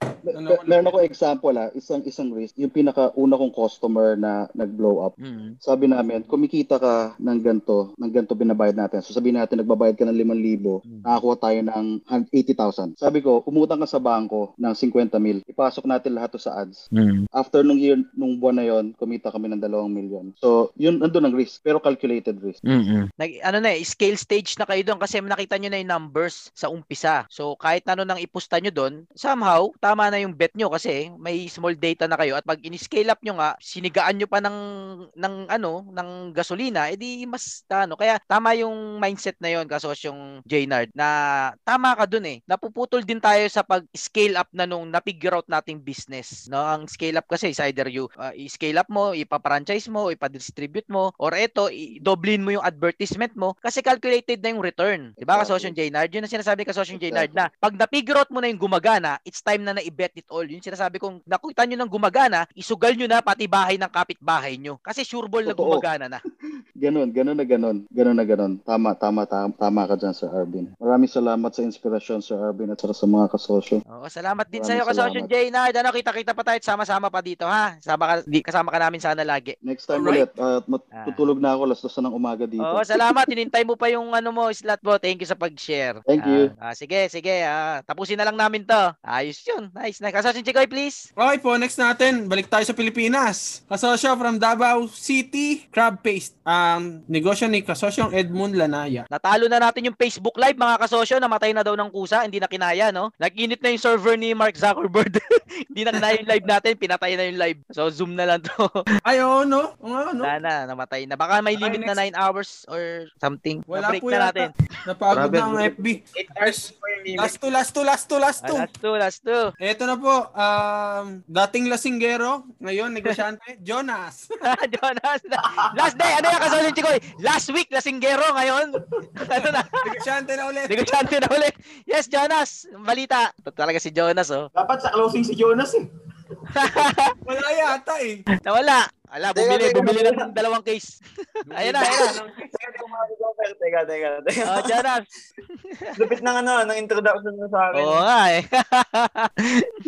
Ano me- meron ako example ah, isang isang risk, yung pinaka-una kong customer na nag-blow up. Mm. Sabi namin, kumikita ka ng ganto, ng ganto binabayad natin. So sabihin natin nagbabayad ka ng 5,000, Mm. nakakuha tayo ng 80,000. Sabi ko, umutang ka sa bangko ng 50 mil. Ipasok natin lahat to sa ads. Mm. After nung year, nung buwan na yon, kumita kami ng 2 million. So, yun nandun ang risk, pero calculated risk. mm Nag, ano na eh, scale stage na kayo doon kasi nakita nyo na yung numbers sa umpisa. So kahit ano nang ipusta nyo doon, somehow tama na yung bet nyo kasi may small data na kayo at pag in-scale up nyo nga, sinigaan nyo pa ng ng ano, ng gasolina, edi mas ano, kaya tama yung mindset na yon kasos yung Jaynard na tama ka doon eh. Napuputol din tayo sa pag-scale up na nung na-figure out nating business. No, ang scale up kasi is either you uh, i-scale up mo, ipa-franchise mo, ipa-distribute mo, or eto, i-doblin mo yung advertisement mo kasi calculated na yung return. Di ba, Exactly. kasosyon Jaynard? Yun ang sinasabi ni kasosyon Jaynard Exactly. na pag na-figure out mo na yung gumagana, it's time na na-bet it all. Yun sinasabi kong nakita nyo ng gumagana, isugal nyo na pati bahay ng kapitbahay nyo. Kasi sure ball na Totoo. gumagana na. Ganon, ganon na ganon. Ganon na ganon. Tama, tama, tama, tama ka dyan, Sir Arvin. Maraming salamat sa inspirasyon, Sir Arvin, at saka sa mga kasosyo. Oo, salamat din sa iyo kasosyon salamat. Jaynard. Ano, kita-kita pa tayo sama-sama pa dito ha. Sama ka, di, kasama ka namin sana lagi. Next time Alright. ulit, at mat- Ah. tutulog na ako, alas dos na ng umaga dito. Oo, salamat. Hinintay mo pa yung ano mo, slot mo. Thank you sa pag-share. Thank you. Ah, ah, sige, sige. Ah, tapusin na lang namin to. Ayos yun. Nice. nice. Kasosyon Chikoy, please. Okay po, next natin, balik tayo sa Pilipinas. Kasosyo from Davao City, crab paste. Ang negosyo ni kasosyong Edmund Lanaya. Natalo na natin yung Facebook Live, mga kasosyo. Namatay na daw ng kusa. Hindi na kinaya, no? Nag-init na yung server ni Mark Zuckerberg. Hindi na kinaya yung live natin. Pinatay na yung live. So, zoom na lang to. Ay, oo, no? Oo nga, no? Wala na, namatay na. Baka may Ay, limit na 9 hours or something. Wala Na-break po na yata. natin. Napagod na ang. FB. 8 hours. Last two, last two, last two, last Ah, two. last two, last two. Eto na po, um, dating lasinggero, ngayon negosyante, Jonas. Jonas. Last day, ano yung kasosyo Chikoy? Last week, lasinggero ngayon. ano na? negosyante na ulit. Negosyante na ulit. Yes, Jonas. Balita. Ito talaga si Jonas, oh. Dapat sa closing si Jonas eh. Wala yata eh. Nawala. Ala, bumili, bumili ng dalawang case. Ayun na, ayun na. Teka, teka, teka. Oh, Jonas. Lupit ng ano, ng introduction mo sa akin. Oo nga eh.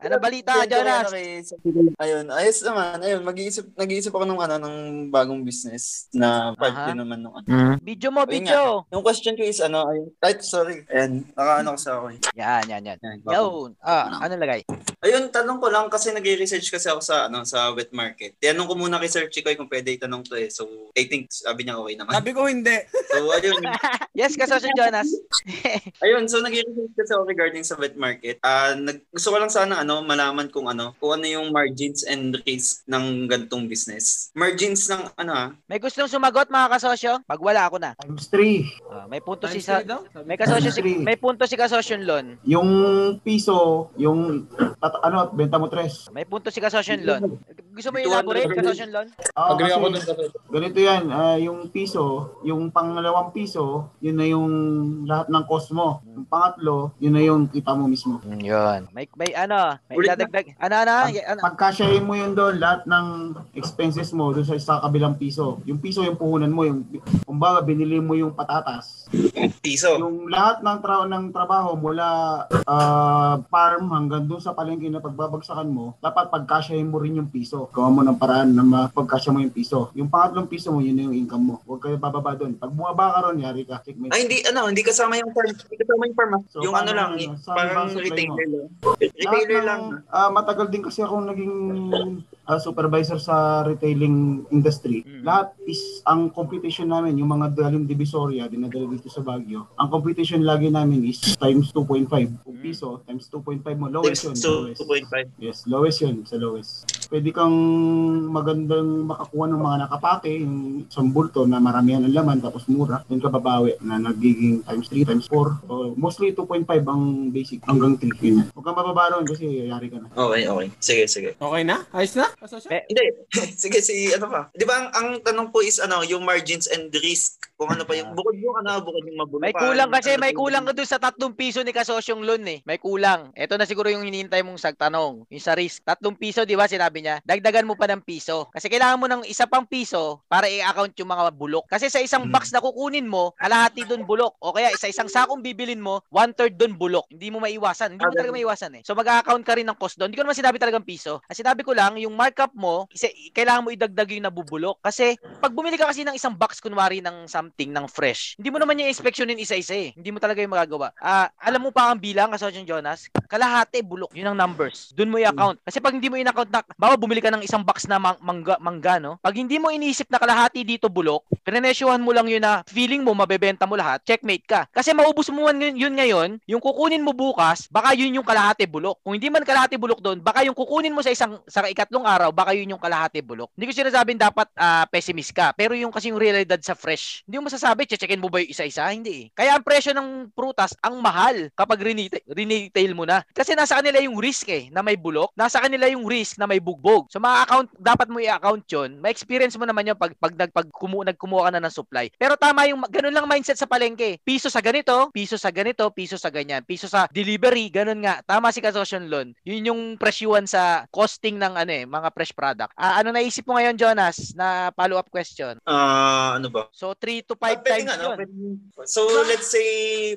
ano balita, Yan, Jonas? kay- Ayun, ayos naman. Ayun, mag-iisip, nag-iisip ako ng ano, ng bagong business na part Aha. din naman ng ano. Video mo, Ayun video. Yung question ko is ano, ayun, right, sorry. Ayan, nakaano ko sa ako. eh. Yan, yan, yan. Ayan, Yo, ah, ano lagay? Ayun, tanong ko lang kasi nag-research kasi ako sa ano sa wet market. Tinanong ko muna kay Sir Chikoy kung pwede itanong to eh. So, I think sabi niya okay naman. Sabi ko hindi. So, ayun. Yes, kasosyo Jonas. ayun, so nag-research kasi ako regarding sa wet market. Ah, nag gusto ko lang sana ano ano, malaman kung ano, kung ano yung margins and risk ng gantong business. Margins ng ano ah, May gustong sumagot mga kasosyo? Pag wala ako na. Times 3. Ah, may punto si Times sa daw? Sabi may kasosyo si may punto si kasosyo Lon. Yung piso, yung tat- ano, benta mo 3. May punto si kasosyo Lon. Gusto mo i-elaborate kasosyo Lon? Ah, Agree ako dun kasi. ganito yan, ah, yung piso, yung pangalawang piso, yun na yung lahat ng cost mo. Yung pangatlo, yun na yung kita mo mismo. Mm, yun. May may ano, may Ulit na. idadagdag. Ano ano? Y- ano? Pagkasyahin mo yun doon, lahat ng expenses mo doon sa isa kabilang piso. Yung piso yung puhunan mo, yung kumbaga binili mo yung patatas. piso. Yung lahat ng tra- ng trabaho mula ah, farm hanggang doon sa palengke na pagbabagsakan mo, dapat pagkasyahin mo rin yung piso. Gawa mo ng paraan na mapagkasya mo yung piso. Yung pangatlong piso mo, yun na yung income mo. Huwag kayo bababa doon. Pag bumaba ka ron, yari ka. Checkmate. Ay, hindi, ano, hindi kasama yung farm. Hindi kasama yung farm. ah. So, yung ano lang, ano, parang retailer lang. Retailer ng, lang. ah, matagal din kasi akong naging ah, supervisor sa retailing industry. Mm. Lahat is ang competition namin, yung mga daling divisoria, dinadala dito sa Baguio. Ang competition lagi namin is times 2.5. Kung Mm. piso, times 2.5 mo. Lowest yun. So, lowest. 2.5. Yes, lowest yun, sa lowest. Pwede kang magandang makakuha ng mga nakapake, yung isang bulto na maramihan ang laman tapos mura, doon ka babawi na nagiging times 3, times 4. So, mostly 2.5 ang basic hanggang 3 yun. Huwag kang mababa ron kasi yari ka na. Okay, okay. Sige, sige. Okay na? Ayos na? Kasosyo? Pe- Hindi. sige, si ano pa. Di ba ang, ang tanong po is ano, yung margins and risk. Kung ano pa yung, bukod yung ano, bukod yung mabulukan. May kulang kasi, may kulang ka doon sa tatlong piso ni kasosyong Lon eh. May kulang. Ito na siguro yung hinihintay mong sagtanong. Yung sa risk. Tatlong piso, di ba sinabi niya? Dagdagan mo pa ng piso. Kasi kailangan mo ng isa pang piso para i-account yung mga bulok. Kasi sa isang Hmm. box na kukunin mo, kalahati doon bulok. O kaya sa isang sakong bibilin mo, one-third doon bulok. Hindi mo maiwasan. Hindi mo Ah, talaga maiwasan eh. So mag-account ka rin ng cost doon. Hindi ko naman sinabi talagang piso. Ang sinabi ko lang, yung markup mo, isa, kailangan mo idagdag yung nabubulok. Kasi pag bumili ka kasi ng isang box kunwari ng something, ng fresh, hindi mo naman yung inspeksyonin isa-isa eh. Hindi mo talaga yung magagawa. Ah, alam mo pa ang bilang, kasosyo Jonas, kalahati bulok. Yun ang numbers. Doon mo i-account. Kasi pag hindi mo in-account na, bawa bumili ka ng isang box na mang- mangga, mangga, no? Pag hindi mo iniisip na kalahati dito bulok, pinenesyohan mo lang yun na feeling mo mabebenta mo lahat, checkmate ka. Kasi maubos mo man yun, ngayon, yung kukunin mo bukas, baka yun yung kalahati bulok. Kung hindi man kalahati bulok doon, baka yung kukunin mo sa isang sa ikatlong araw, baka yun yung kalahati bulok. Hindi ko sinasabing dapat ah, pessimist ka, pero yung kasi yung realidad sa fresh, hindi mo masasabi, checkin mo ba yung isa-isa? Hindi. eh. Kaya ang presyo ng prutas ang mahal kapag renita- renetail mo na. Kasi nasa kanila yung risk eh, na may bulok. Nasa kanila yung risk na may bugbog. So mga account, dapat mo i-account yun. May experience mo naman yun pag, pag, nag, pag kumu, nagkumuha ka na ng supply. Pero tama yung, ganun lang mindset sa palengke. Piso sa ganito, piso sa ganito, piso sa ganyan. Piso sa delivery, ganun nga. Tama si Kasosyon Lon. Yun yung presyuan sa costing ng ano eh, mga fresh product. Ah, ano naisip mo ngayon, Jonas, na follow-up question? Ah, ano ba? So, 3 to 5 Ah, pwede times nga, no? So, let's say,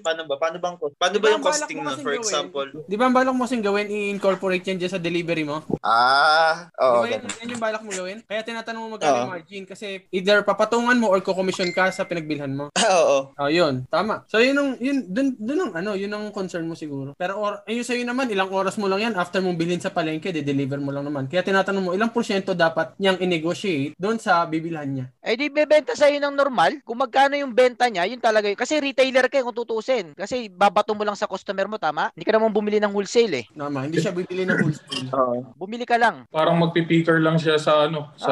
paano ba? Paano bang? Paano ba yung costing mo nun, for gawin? example? Di ba ang balak mo kasing gawin, i-incorporate yan dyan sa delivery mo? Ah, Di oo. ba yan, ganun. yan yung balak mo gawin? Kaya tinatanong mo magkano yung Oo. margin kasi either papatungan mo or kukomisyon ka sa pinagbilhan mo. Oo. Oh, yun. Tama. So, yun ang, yun, dun, dun ang, ano, yun ang concern mo siguro. Pero, or, ayun sa'yo naman, ilang oras mo lang yan after mong bilhin sa palengke, de-deliver mo lang naman. Kaya tinatanong mo, ilang porsyento dapat niyang i-negotiate doon sa bibilhan niya. Eh di bebenta sa'yo ng normal. Kung magkano yung benta niya, yun talaga yun. Kasi retailer ka eh, kung tutusin. Kasi babato mo lang sa customer mo, tama? Hindi ka naman bumili ng wholesale eh. Tama. Hindi siya bibili ng wholesale. Oo. Bumili ka lang. Parang magpipicker lang siya sa ano, sa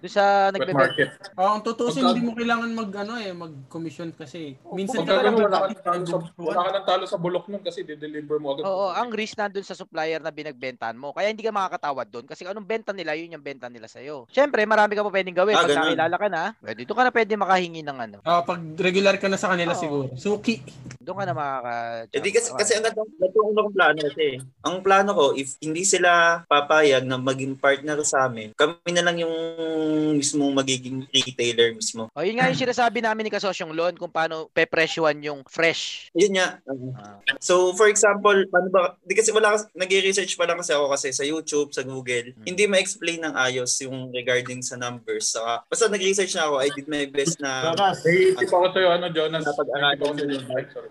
Doon sa wet nagbebenta. market. Oh, ang tutusin, Pagka- hindi mo kailangan mag, ano eh, mag-commission kasi. Minsan Pagka ka lang wala ka mag- ng talo sa, wala ka ng talo sa bulok nun kasi de-deliver mo agad. Oo, ang risk nandun sa supplier na binagbentahan mo. Kaya hindi ka makakatawad doon kasi anong benta nila, yun yung benta nila sa'yo. Siyempre, marami ka pa pwedeng gawin. Ah, Pag nakilala ka na, eh, dito ka na pwede makahingi ng ano. Oh, pag regular ka na sa kanila Oo. siguro. Suki. Doon ka na makaka... Eh di kasi, kasi ang ganito, ganito ang plano kasi. Ang plano ko, if hindi sila papayag na maging partner sa amin, kami na lang yung mismo magiging retailer mismo. O, yun nga yung sinasabi namin ni Kasosyong Lon kung paano pepresyohan yung fresh. Yun nga. Ah. So, for example, paano ba, di kasi wala, nag-research pa lang kasi ako kasi sa YouTube, sa Google, Hmm. hindi ma-explain ng ayos yung regarding sa numbers. Saka, basta nag-research na ako, I did my best na Jonas, May tip ako sa'yo, ano, Jonas. Tip ako sa'yo.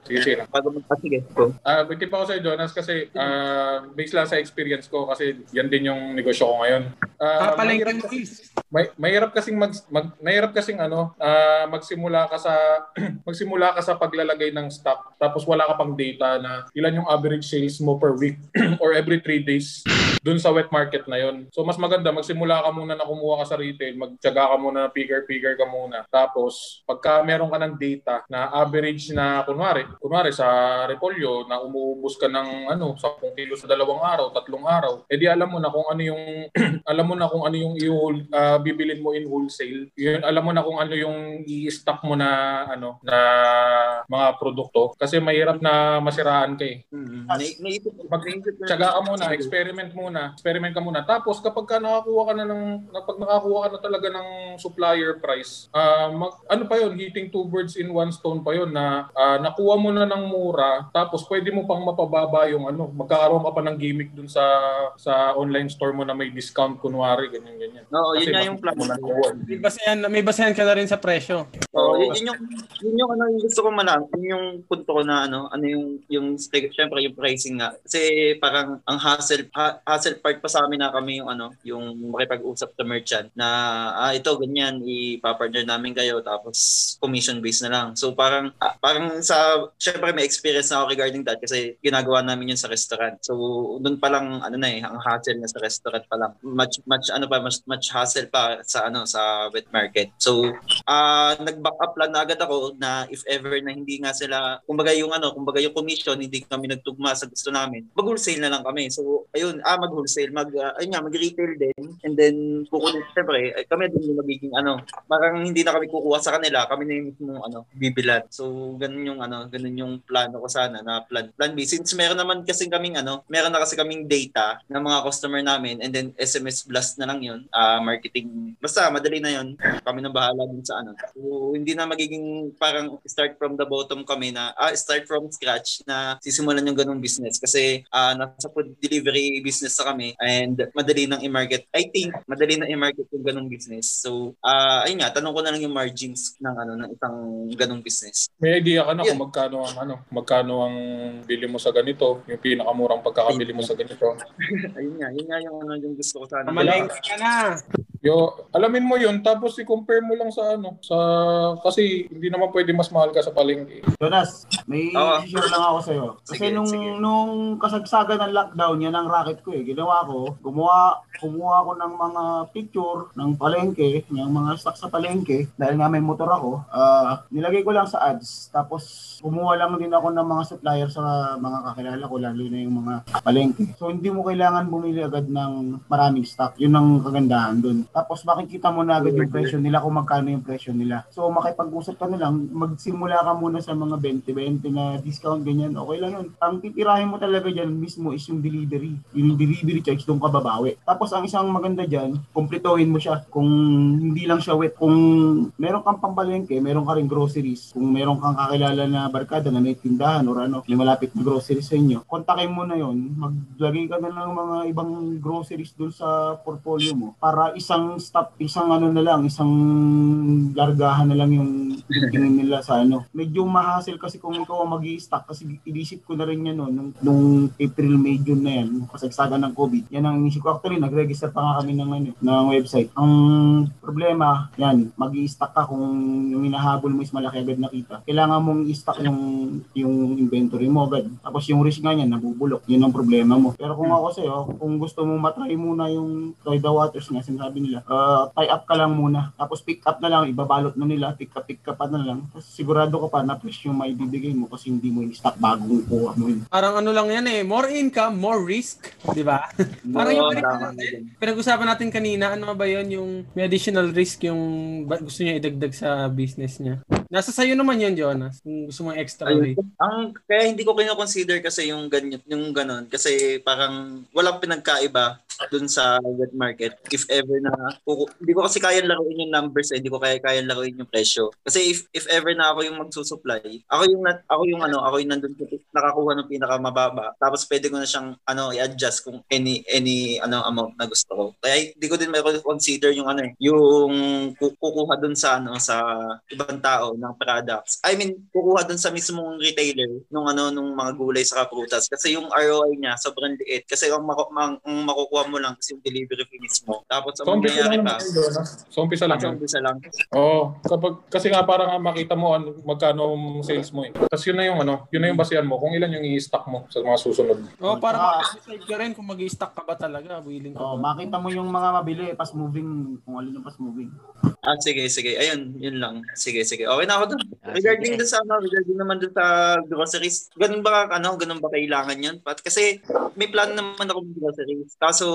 Sige, sige. Bago mag- ah, sige. Ah, uh, ako sa Jonas kasi ah based lang sa experience ko kasi yan din yung negosyo ko ngayon. Ah, Papalengke mahirap mo, please. may mahirap kasing mag, mag mahirap kasing ano, ah, magsimula ka sa magsimula ka sa paglalagay ng stock tapos wala ka pang data na ilan yung average sales mo per week or every 3 days dun sa wet market na yon. So mas maganda magsimula ka muna na kumuha ka sa retail, magtiyaga ka muna, figure-figure ka muna. Tapos pagka meron ka ng data na average na kunwari, kunwari sa repolyo na umuubos ka ng ano 10 kilo sa dalawang araw, tatlong araw, edi alam mo na kung ano yung alam mo na kung ano yung i- ah, bibilin mo in wholesale. Yun, alam mo na kung ano yung i-stock mo na ano na mga produkto kasi mahirap na masiraan ka eh. Mm-hmm. Pag tsaga ka muna, experiment muna, experiment ka muna. Tapos kapag ka nakakuha ka na ng kapag nakakuha ka na talaga ng supplier price, ah mag- ano pa yon hitting two birds in one stone pa yon na ah, nakuha mo na ng mura, tapos pwede mo pang mapababa yung ano, magkakaroon ka pa ng gimmick dun sa sa online store mo na may discount kunwari ganyan ganyan. Oo, yun Kasi nga mas- yung plan. May basehan, may basehan ka na rin sa presyo. Oo, yun, yun yung yun yung ano yung gusto ko malaman, yun yung punto ko na ano, ano yung yung syempre yung pricing nga. Kasi parang ang hassle ha, hassle part pa sa amin na kami yung ano, yung makipag-usap sa merchant na ah ito ganyan ipapartner namin kayo tapos commission based na lang. So parang ah, parang sa syempre may experience na ako regarding that kasi ginagawa namin yun sa restaurant. So doon pa lang ano na eh, ang hassle na sa restaurant pa lang. Much much ano pa much, much hassle pa sa ano sa wet market. So ah nag-back up plan na agad ako na if ever na hindi nga sila kumbaga yung ano kumbaga yung commission hindi kami nagtugma sa gusto namin mag-wholesale na lang kami. So ayun ah mag-wholesale mag ah, ayun nga mag-retail din and then kukunin syempre eh, kami din yung magiging ano parang hindi na kami kukuha sa kanila kami na yung mismo ano bibilan so ganun yung ano ganun yung plano ko sana na plan plan B. Since meron naman kasi kaming ano meron na kasi kaming data ng mga customer namin and then SMS blast na lang yun ah marketing basta madali na yun kami na bahala dun sa ano. So, hindi na magiging parang start from the bottom kami na, ah, start from scratch na sisimulan yung ganung business. Kasi ah, nasa food delivery business na kami and madali nang i-market. I think madali na i-market yung ganung business. So, ah, ayun nga, tanong ko na lang yung margins ng ano ng isang ganung business. May idea ka na Yeah. kung magkano ang ano, magkano ang bili mo sa ganito, yung pinakamurang pagkakabili mo sa ganito. ayun nga, yun nga yung ano yung gusto ko sana. Malengke ka na. Yo, alamin mo 'yun tapos i-compare mo lang sa ano, sa kasi hindi naman pwede mas mahal ka sa palengke. Jonas, may Oo. share lang ako sa'yo. Kasi Sige, nung, sige. nung kasagsagan ng lockdown, yan ang racket ko eh. Ginawa ko, gumawa, kumuha ko ng mga picture ng palengke, ng mga stock sa palengke. Dahil nga may motor ako, ah, nilagay ko lang sa ads. Tapos, kumuha lang din ako ng mga supplier sa mga kakilala ko, lalo na yung mga palengke. So, hindi mo kailangan bumili agad ng maraming stock. Yun ang kagandahan dun. Tapos, makikita mo na agad yung presyo nila kung magkano yung presyo nila. So, makipag-usap ka na lang, magsimula ka muna sa mga 20-20 na discount, ganyan, okay lang yun. Ang titirahin mo talaga dyan mismo is yung delivery. Yung delivery charge, doon ka babawi. Tapos, ang isang maganda dyan, kumpletohin mo siya. Kung hindi lang siya wet, kung meron kang pambalengke, meron ka rin groceries. Kung meron kang kakilala na barkada na may tindahan or ano, malapit na groceries sa inyo, kontakin mo na yon maglagay ka na ng mga ibang groceries doon sa portfolio mo para isang stop, isang ano na lang, isang largahan na lang yung tingin nila sa ano. Medyo mahassle kasi kung ikaw ang mag stock kasi inisip ko na rin yan no, nung, nung April, May, June na yan, nung kasagsagan ng COVID. Yan ang inisip ko. Actually, nag-register pa nga kami ng, ano, ng website. Ang problema, yan, mag stock ka kung yung hinahabol mo is malaki agad nakita. Kailangan mong i-stock yung, yung inventory mo agad. Tapos yung risk nga yan, nabubulok. Yun ang problema mo. Pero kung ako sa'yo, kung gusto mo matry muna yung try the waters nga, sinasabi nila, uh, tie up ka lang muna. Tapos pick up na lang, ibabalot na nila, pick up, pick up pa na lang. Tapos sigurado ka pa na fresh yung may bibigay mo kasi hindi mo in-stock bagong kuha mo yun. Parang ano lang yan eh, more income, more risk, di ba? Parang yung pinag- tama natin, pinag-usapan natin kanina, ano ba yun, yung may additional risk yung gusto niya idagdag sa business niya. Nasa sayo naman yun, Jonas, kung gusto mo extra risk. Ang kaya hindi ko kino-consider kasi yung ganyan, yung ganon kasi parang walang pinagkaiba dun sa wet market if ever na kuku- hindi ko kasi kaya laruin yung numbers eh, hindi ko kaya kaya laruin yung presyo. Kasi if if ever na ako yung magsusupply, ako yung ako yung ano, ako yung nandun sa- nakakuha ng pinakamababa. Tapos pwede ko na siyang ano i-adjust kung any any ano amount na gusto ko. Kaya hindi ko din may consider yung ano eh, yung ku- kukuha dun sa ano sa ibang tao ng products. I mean, kukuha dun sa mismong retailer nung ano nung mga gulay sa prutas kasi yung ROI niya sobrang liit kasi ang, mako, ang, ang makukuha mo lang kasi yung delivery fee mismo. Tapos So, ang umpisa mangyayari lang pa? So, umpisa lang. yun. umpisa lang. Oo. Kapag, kasi nga parang nga makita mo ano, magkano ang sales mo eh. Tapos yun na yung ano, yun na yung basihan mo kung ilan yung i-stock mo sa mga susunod. Oh, para Ah. makadecide ka rin kung mag-stock ka ba talaga, willing ka Oh, ba? makita mo yung mga mabili, fast moving, kung alin yung fast moving. Ah, sige, sige. Ayun, yun lang. Sige, sige. Okay na ako dun. Ah, regarding dun sa ano, regarding naman dun sa groceries, ganun ba, ano, ganun ba kailangan yun? Pat, kasi may plan naman ako ng groceries. Kaso,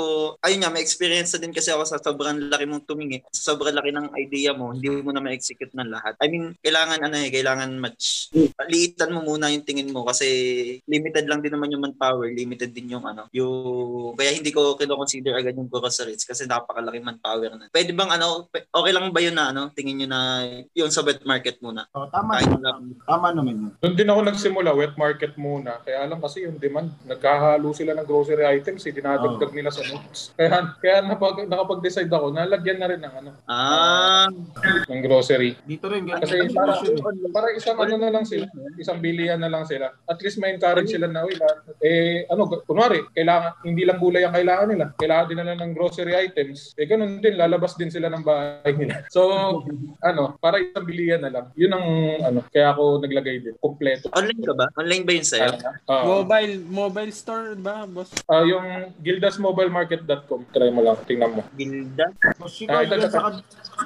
ayun nga, may experience na din kasi ako sa sobrang laki mong tumingi. Sa sobrang laki ng idea mo, hindi mo na ma-execute ng lahat. I mean, kailangan, ano eh, kailangan match. Liitan mo muna yung tingin mo kasi limited lang din naman yung manpower, limited din yung ano, yung, kaya hindi ko kino-consider agad yung groceries kasi napakalaki manpower na. Pwede bang ano, okay lang ba yun na ano, tingin nyo na yung sa wet market muna? Oh, tama Kahit naman. lang. Tama naman yun. Doon din ako nagsimula, wet market muna. Kaya alam kasi yung demand, nagkahalo sila ng grocery items, eh, dinadagdag nila sa notes. Kaya, kaya napag, nakapag-decide ako, nalagyan na rin ng ano, Ah, ng grocery. Dito rin, ganun. Kasi para, eh. para isang ano na lang sila, isang bilihan na lang sila. At least may encourage sila na, uy, eh, ano, kunwari, kailangan, hindi lang gulay ang kailangan nila. Kailangan din nila ng grocery items. Eh, ganun din, lalabas din sila ng bahay nila. So, ano, para isang bilihan na lang. Yun ang, ano, kaya ako naglagay din. Kompleto. online ka ba? Online ba yun sa'yo? Ah, Mobile, mobile store ba, boss? ah, yung gildasmobilemarket.com, try mo lang, tingnan mo. Gilda? Boss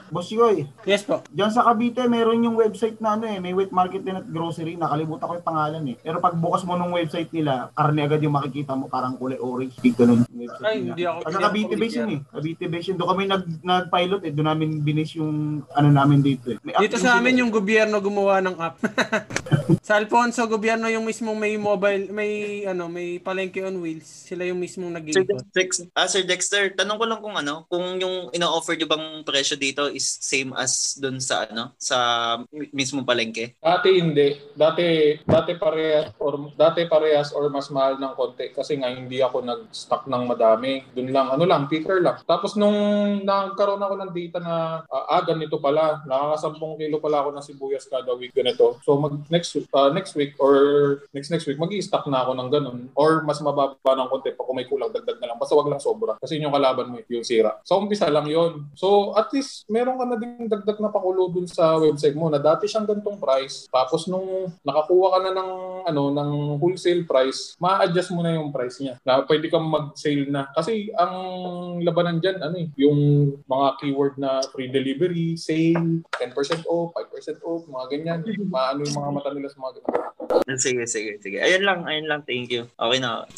Boss Chigoy, Yes po. dyan sa Cavite, meron yung website na ano eh, may wet market din at grocery, nakalimutan ko yung pangalan eh. Pero pag bukas mo ng website nila, karne agad yung makikita mo, parang kulay orange, big ganun yung website Ay, nila. hindi ako- Kasi Cavite base yun eh. Cavite base yun. Doon kami nag, nag-pilot eh. Doon namin binis yung ano namin dito eh. May Dito sa amin yung gobyerno gumawa ng app. sa Alfonso, gobyerno yung mismong may mobile, may ano, may palengke on wheels. Sila yung mismong Sir, nag-iikot. Dex, ah, Sir Dexter, tanong ko lang kung ano, kung yung ino-offer nyo bang presyo dito is same as dun sa ano, sa mi- mismong palengke? Dati hindi. Dati dati parehas or dati parehas or mas mahal ng konti kasi nga hindi ako nag-stock ng madami. Doon lang ano lang, picker lang. Tapos nung nagkaroon ako ng data na ah, ah ganito pala, nakakasampung kilo pala ako ng sibuyas kada week ganito. So mag next ah, next week or next next week magi-stock na ako ng ganun or mas mababa ng konti pa kung may kulang dagdag na lang. Basta wag lang sobra kasi yun yung kalaban mo yung sira. So umpisa lang yun. So at least meron ka na din dagdag na pakulo dun sa website mo na dati siyang gantong price. Tapos nung nakakuha ka na ng ano ng wholesale price, ma-adjust mo na yung price niya. Na pwede kang mag-sale na. Kasi ang labanan diyan ano eh, yung mga keyword na free delivery, sale, 10% off, 5% off, mga ganyan. Maano yung mga mata nila sa mga ganyan. Sige, sige, sige. Ayun lang, ayun lang. Thank you. Okay na.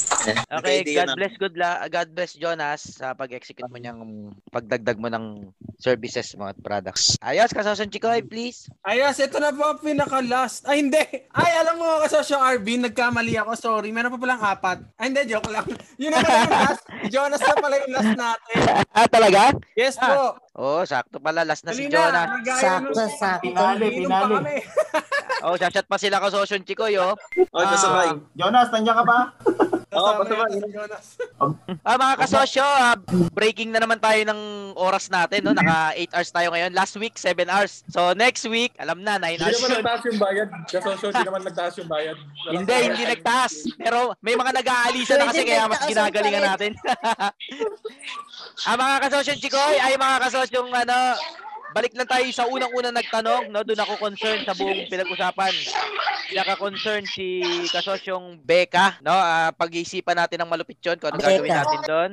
Okay, God na. bless good la God bless Jonas sa pag-execute mo niyang pagdagdag mo ng services mo at products. Ayos, kasasan Chikoy, please. Ayos, ito na po ang pinaka-last. Ay, hindi. Ay, alam mo, kasosyo RB, nagkamali ako. Sorry, meron pa palang apat. Ay, hindi, joke lang. Yun na pala yung last. Jonas na pala yung last natin. Ah, talaga? Yes po. Oh, sakto pala last na si Dali Jonas. nagaya Sakto, sakto. Pinali, pa pinali. kami. Oh, shot pa sila kasosyo Chikoy, oh. Oh, pasabay. Jonas, nandiyan ka ba? Oo, Kasama pasabay. si. Ah, mga kasosyo, ah, breaking na naman tayo ng oras natin, no? Naka 8 hours tayo ngayon. Last week, 7 hours. So, next week, alam na, 9 Hindi hours naman yun. nagtaas yung bayad. Kasosyo, hindi naman nagtaas yung bayad. Hindi, hindi nagtaas. Pero may mga nag-aalisa na kasi kaya mas ginagalingan natin. ah, mga kasosyong Chikoy, ay mga kasosyong ano, balik lang tayo sa unang-unang nagtanong, no? Doon ako concerned sa buong pinag-usapan. Pinaka-concern si kasosyong Becca, no? Ah, pag-iisipan natin ng malupit yun kung ano Becca. gagawin natin doon.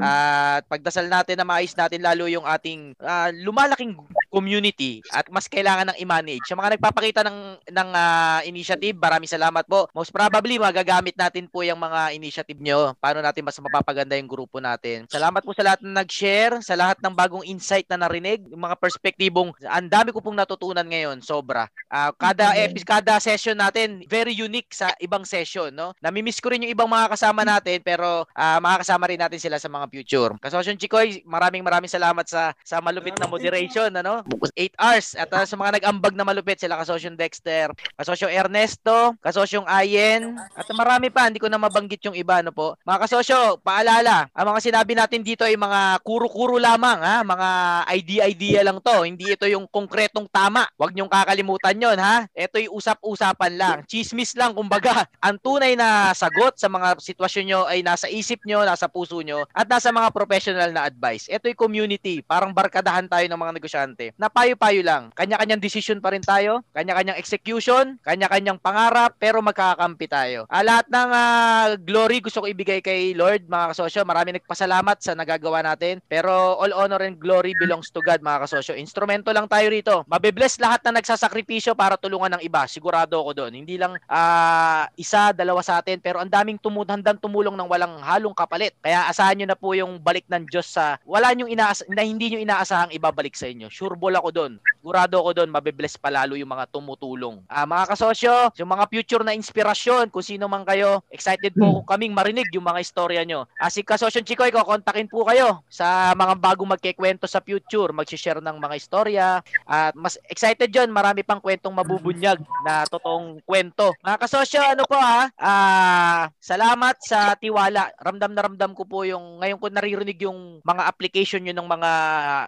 At pagdasal natin na maayos natin lalo yung ating ah, lumalaking community at mas kailangan ng i-manage. Sa mga nagpapakita ng ng ah, initiative, maraming salamat po. Most probably magagamit natin po yung mga initiative nyo. Paano natin mas mapapaganda yung grupo natin. Salamat po sa lahat na nag-share, sa lahat ng bagong insight na narinig, mga perspektibong ang dami ko pong natutunan ngayon, sobra. Ah, kada Okay. episode, kada session natin very unique sa ibang session, no? Namimiss ko rin yung ibang mga kasama natin pero ah, makakasama rin natin sila sa mga future. Kasosyon Chikoy, maraming maraming salamat sa sa malupit na moderation, ano? kasosyo, 8 hours. At uh, sa mga nag-ambag na malupit, sila kasosyong Dexter, kasosyong Ernesto, kasosyong Ayen, at marami pa, hindi ko na mabanggit yung iba, no po. Mga kasosyo, paalala, ang mga sinabi natin dito ay mga kuro-kuro lamang, ha? Mga idea-idea lang to. Hindi ito yung konkretong tama. Huwag niyong kakalimutan yon ha? Ito'y usap-usapan lang. Chismis lang, kumbaga. Ang tunay na sagot sa mga sitwasyon nyo ay nasa isip nyo, nasa puso nyo, at nasa mga professional na advice. Ito'y community. Parang barkadahan tayo ng mga negosyante. Na payo-payo lang. Kanya-kanyang decision pa rin tayo. Kanya-kanyang execution. Kanya-kanyang pangarap. Pero magkakampi tayo. Ah, lahat ng ah, glory gusto ko ibigay kay Lord, mga kasosyo. Marami nagpasalamat sa nagagawa natin. Pero all honor and glory belongs to God, mga kasosyo. Instrumento lang tayo rito. Mabibless lahat na nagsasakripisyo para tulungan ng iba. Sigurado ako doon. Hindi lang ah, isa, dalawa sa atin. Pero ang daming tumu handang tumulong ng walang halong kapalit. Kaya asahan nyo na po yung balik ng Diyos sa wala nyo inaas na hindi nyo inaasahang ibabalik sa inyo. Sure ball ako doon. Sigurado ako doon, mabibless palalo yung mga tumutulong. Ah, mga kasosyo, yung mga future na inspirasyon, kung sino man kayo, excited po kaming marinig yung mga istorya nyo. Ah, si Kasosyo Chikoy, kukontakin po kayo sa mga bagong magkikwento sa future, mag-share ng mga istorya. At mas excited yon marami pang kwentong mabubunyag na totoong kwento. Mga kasosyo, ano po ha? Ah, salamat sa tiwala. Ramdam na ramdam ko po yung ngayon ko naririnig yung mga application yun ng mga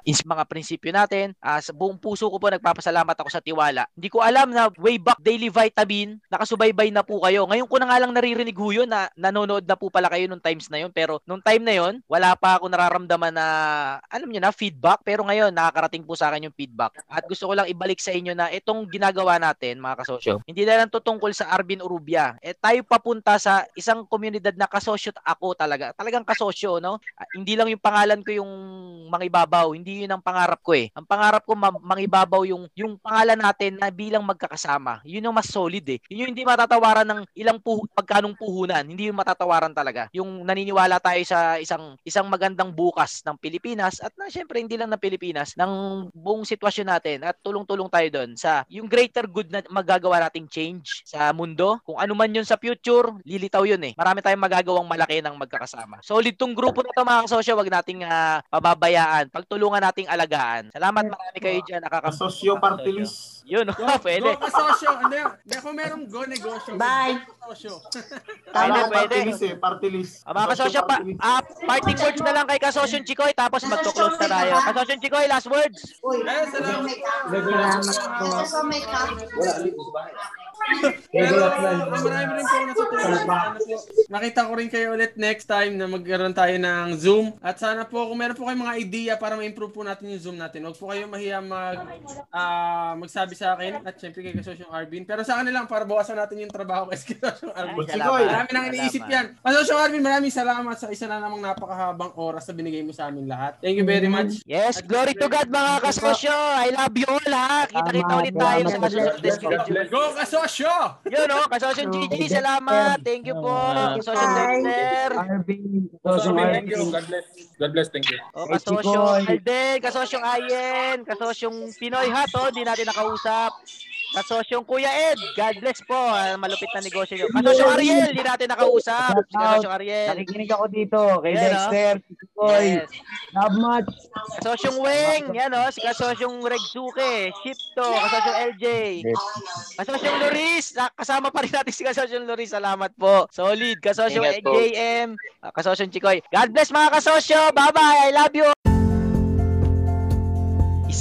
ins mga prinsipyo natin. Ah, sa buong puso ko po nagpapasalamat ako sa tiwala. Hindi ko alam na way back daily vitamin, nakasubaybay na po kayo. Ngayon ko na nga lang naririnig ho yun na nanonood na po pala kayo nung times na yun. Pero nung time na yun, wala pa ako nararamdaman na, alam nyo na, feedback. Pero ngayon, nakakarating po sa akin yung feedback. At gusto ko lang ibalik sa inyo na itong ginagawa natin, mga kasosyo, hindi na lang tutungkol sa Arvin Urubia. Eh, tayo papunta sa isang komunidad na kasosyo ako talaga. Talagang kasosyo, no? Ah, hindi lang yung pangalan ko yung mangibabaw. Hindi yun ang pangarap ko eh. Ang pangarap ko ma- mangibabaw yung, yung pangalan natin na bilang magkakasama. Yun yung mas solid eh. Yun yung hindi matatawaran ng ilang puh- pagkanong puhunan. Hindi yung matatawaran talaga. Yung naniniwala tayo sa isang isang magandang bukas ng Pilipinas at na syempre hindi lang ng Pilipinas, ng buong sitwasyon natin at tulong-tulong tayo doon sa yung greater good na magagawa nating change sa mundo. Kung ano man yun sa future, lilitaw yun eh. Marami tayong magagawang malaki ng magkakasama. Solid tong grupo na to mga kasosyo, wag nating ah, pababayaan. Pagtulungan nating alagaan. Salamat marami kayo dyan. Nakaka- Kasosyo party list. Yun, Go, oh, pwede. Go kasosyo. Hindi, hindi ako merong go negosyo. Bye. Kasosyo. Tama, pwede. party list eh, party list. Ah, mga kasosyo, pa, ah, parting words na lang kay Kasosyo Chikoy tapos magto-close na tayo. Kasosyo Chikoy, last words. Eh, salamat. Salamat Ah, marami rin po ako natutulungan. Sana po, Makita ko rin kayo ulit next time na magkaroon tayo ng Zoom. At sana po, kung meron po kayong mga idea para ma-improve po natin yung Zoom natin, huwag po kayo mahiya mag, ah, magsabi sa akin at syempre kay Kasosyong Arvin. Pero sa akin lang, para bawasan natin yung trabaho kay Kasosyong Arvin. Ay, salamat. Marami nang iniisip yan. Kasosyong Arvin, maraming salamat sa isa na namang napakahabang oras na binigay mo sa amin lahat. Thank you very much. Yes, glory to God mga kasosyo. I love you all ha. Kita-kita ulit tayo sa schedule. Go Kasosyo! Yun o, kasosyo Gigi, salamat. Thank you po. Kasosyo Dexter. Arvin. Thank you. God bless. God bless. Thank you. O, kasosyong Alden, kasosyong Ayen, kasosyong Pinoy ha to, di natin nakausap. Kasosyong Kuya Ed, God bless po. ah, Malupit na negosyo nyo. Kasosyong Ariel, di natin nakausap. Si Kasosyong Ariel. Nakikinig ako dito kay Yan, oh. Dexter, Koy. Yes. Love much. Kasosyong Weng, yan o, si Kasosyong Regsuke, Shipto, Kasosyong LJ. Kasosyong Loris, ah, kasama pa rin natin si Kasosyong Loris, salamat po. Solid, Kasosyong. JM, ah, Kasosyong Chikoy. God bless mga kasosyo, bye-bye, I love you.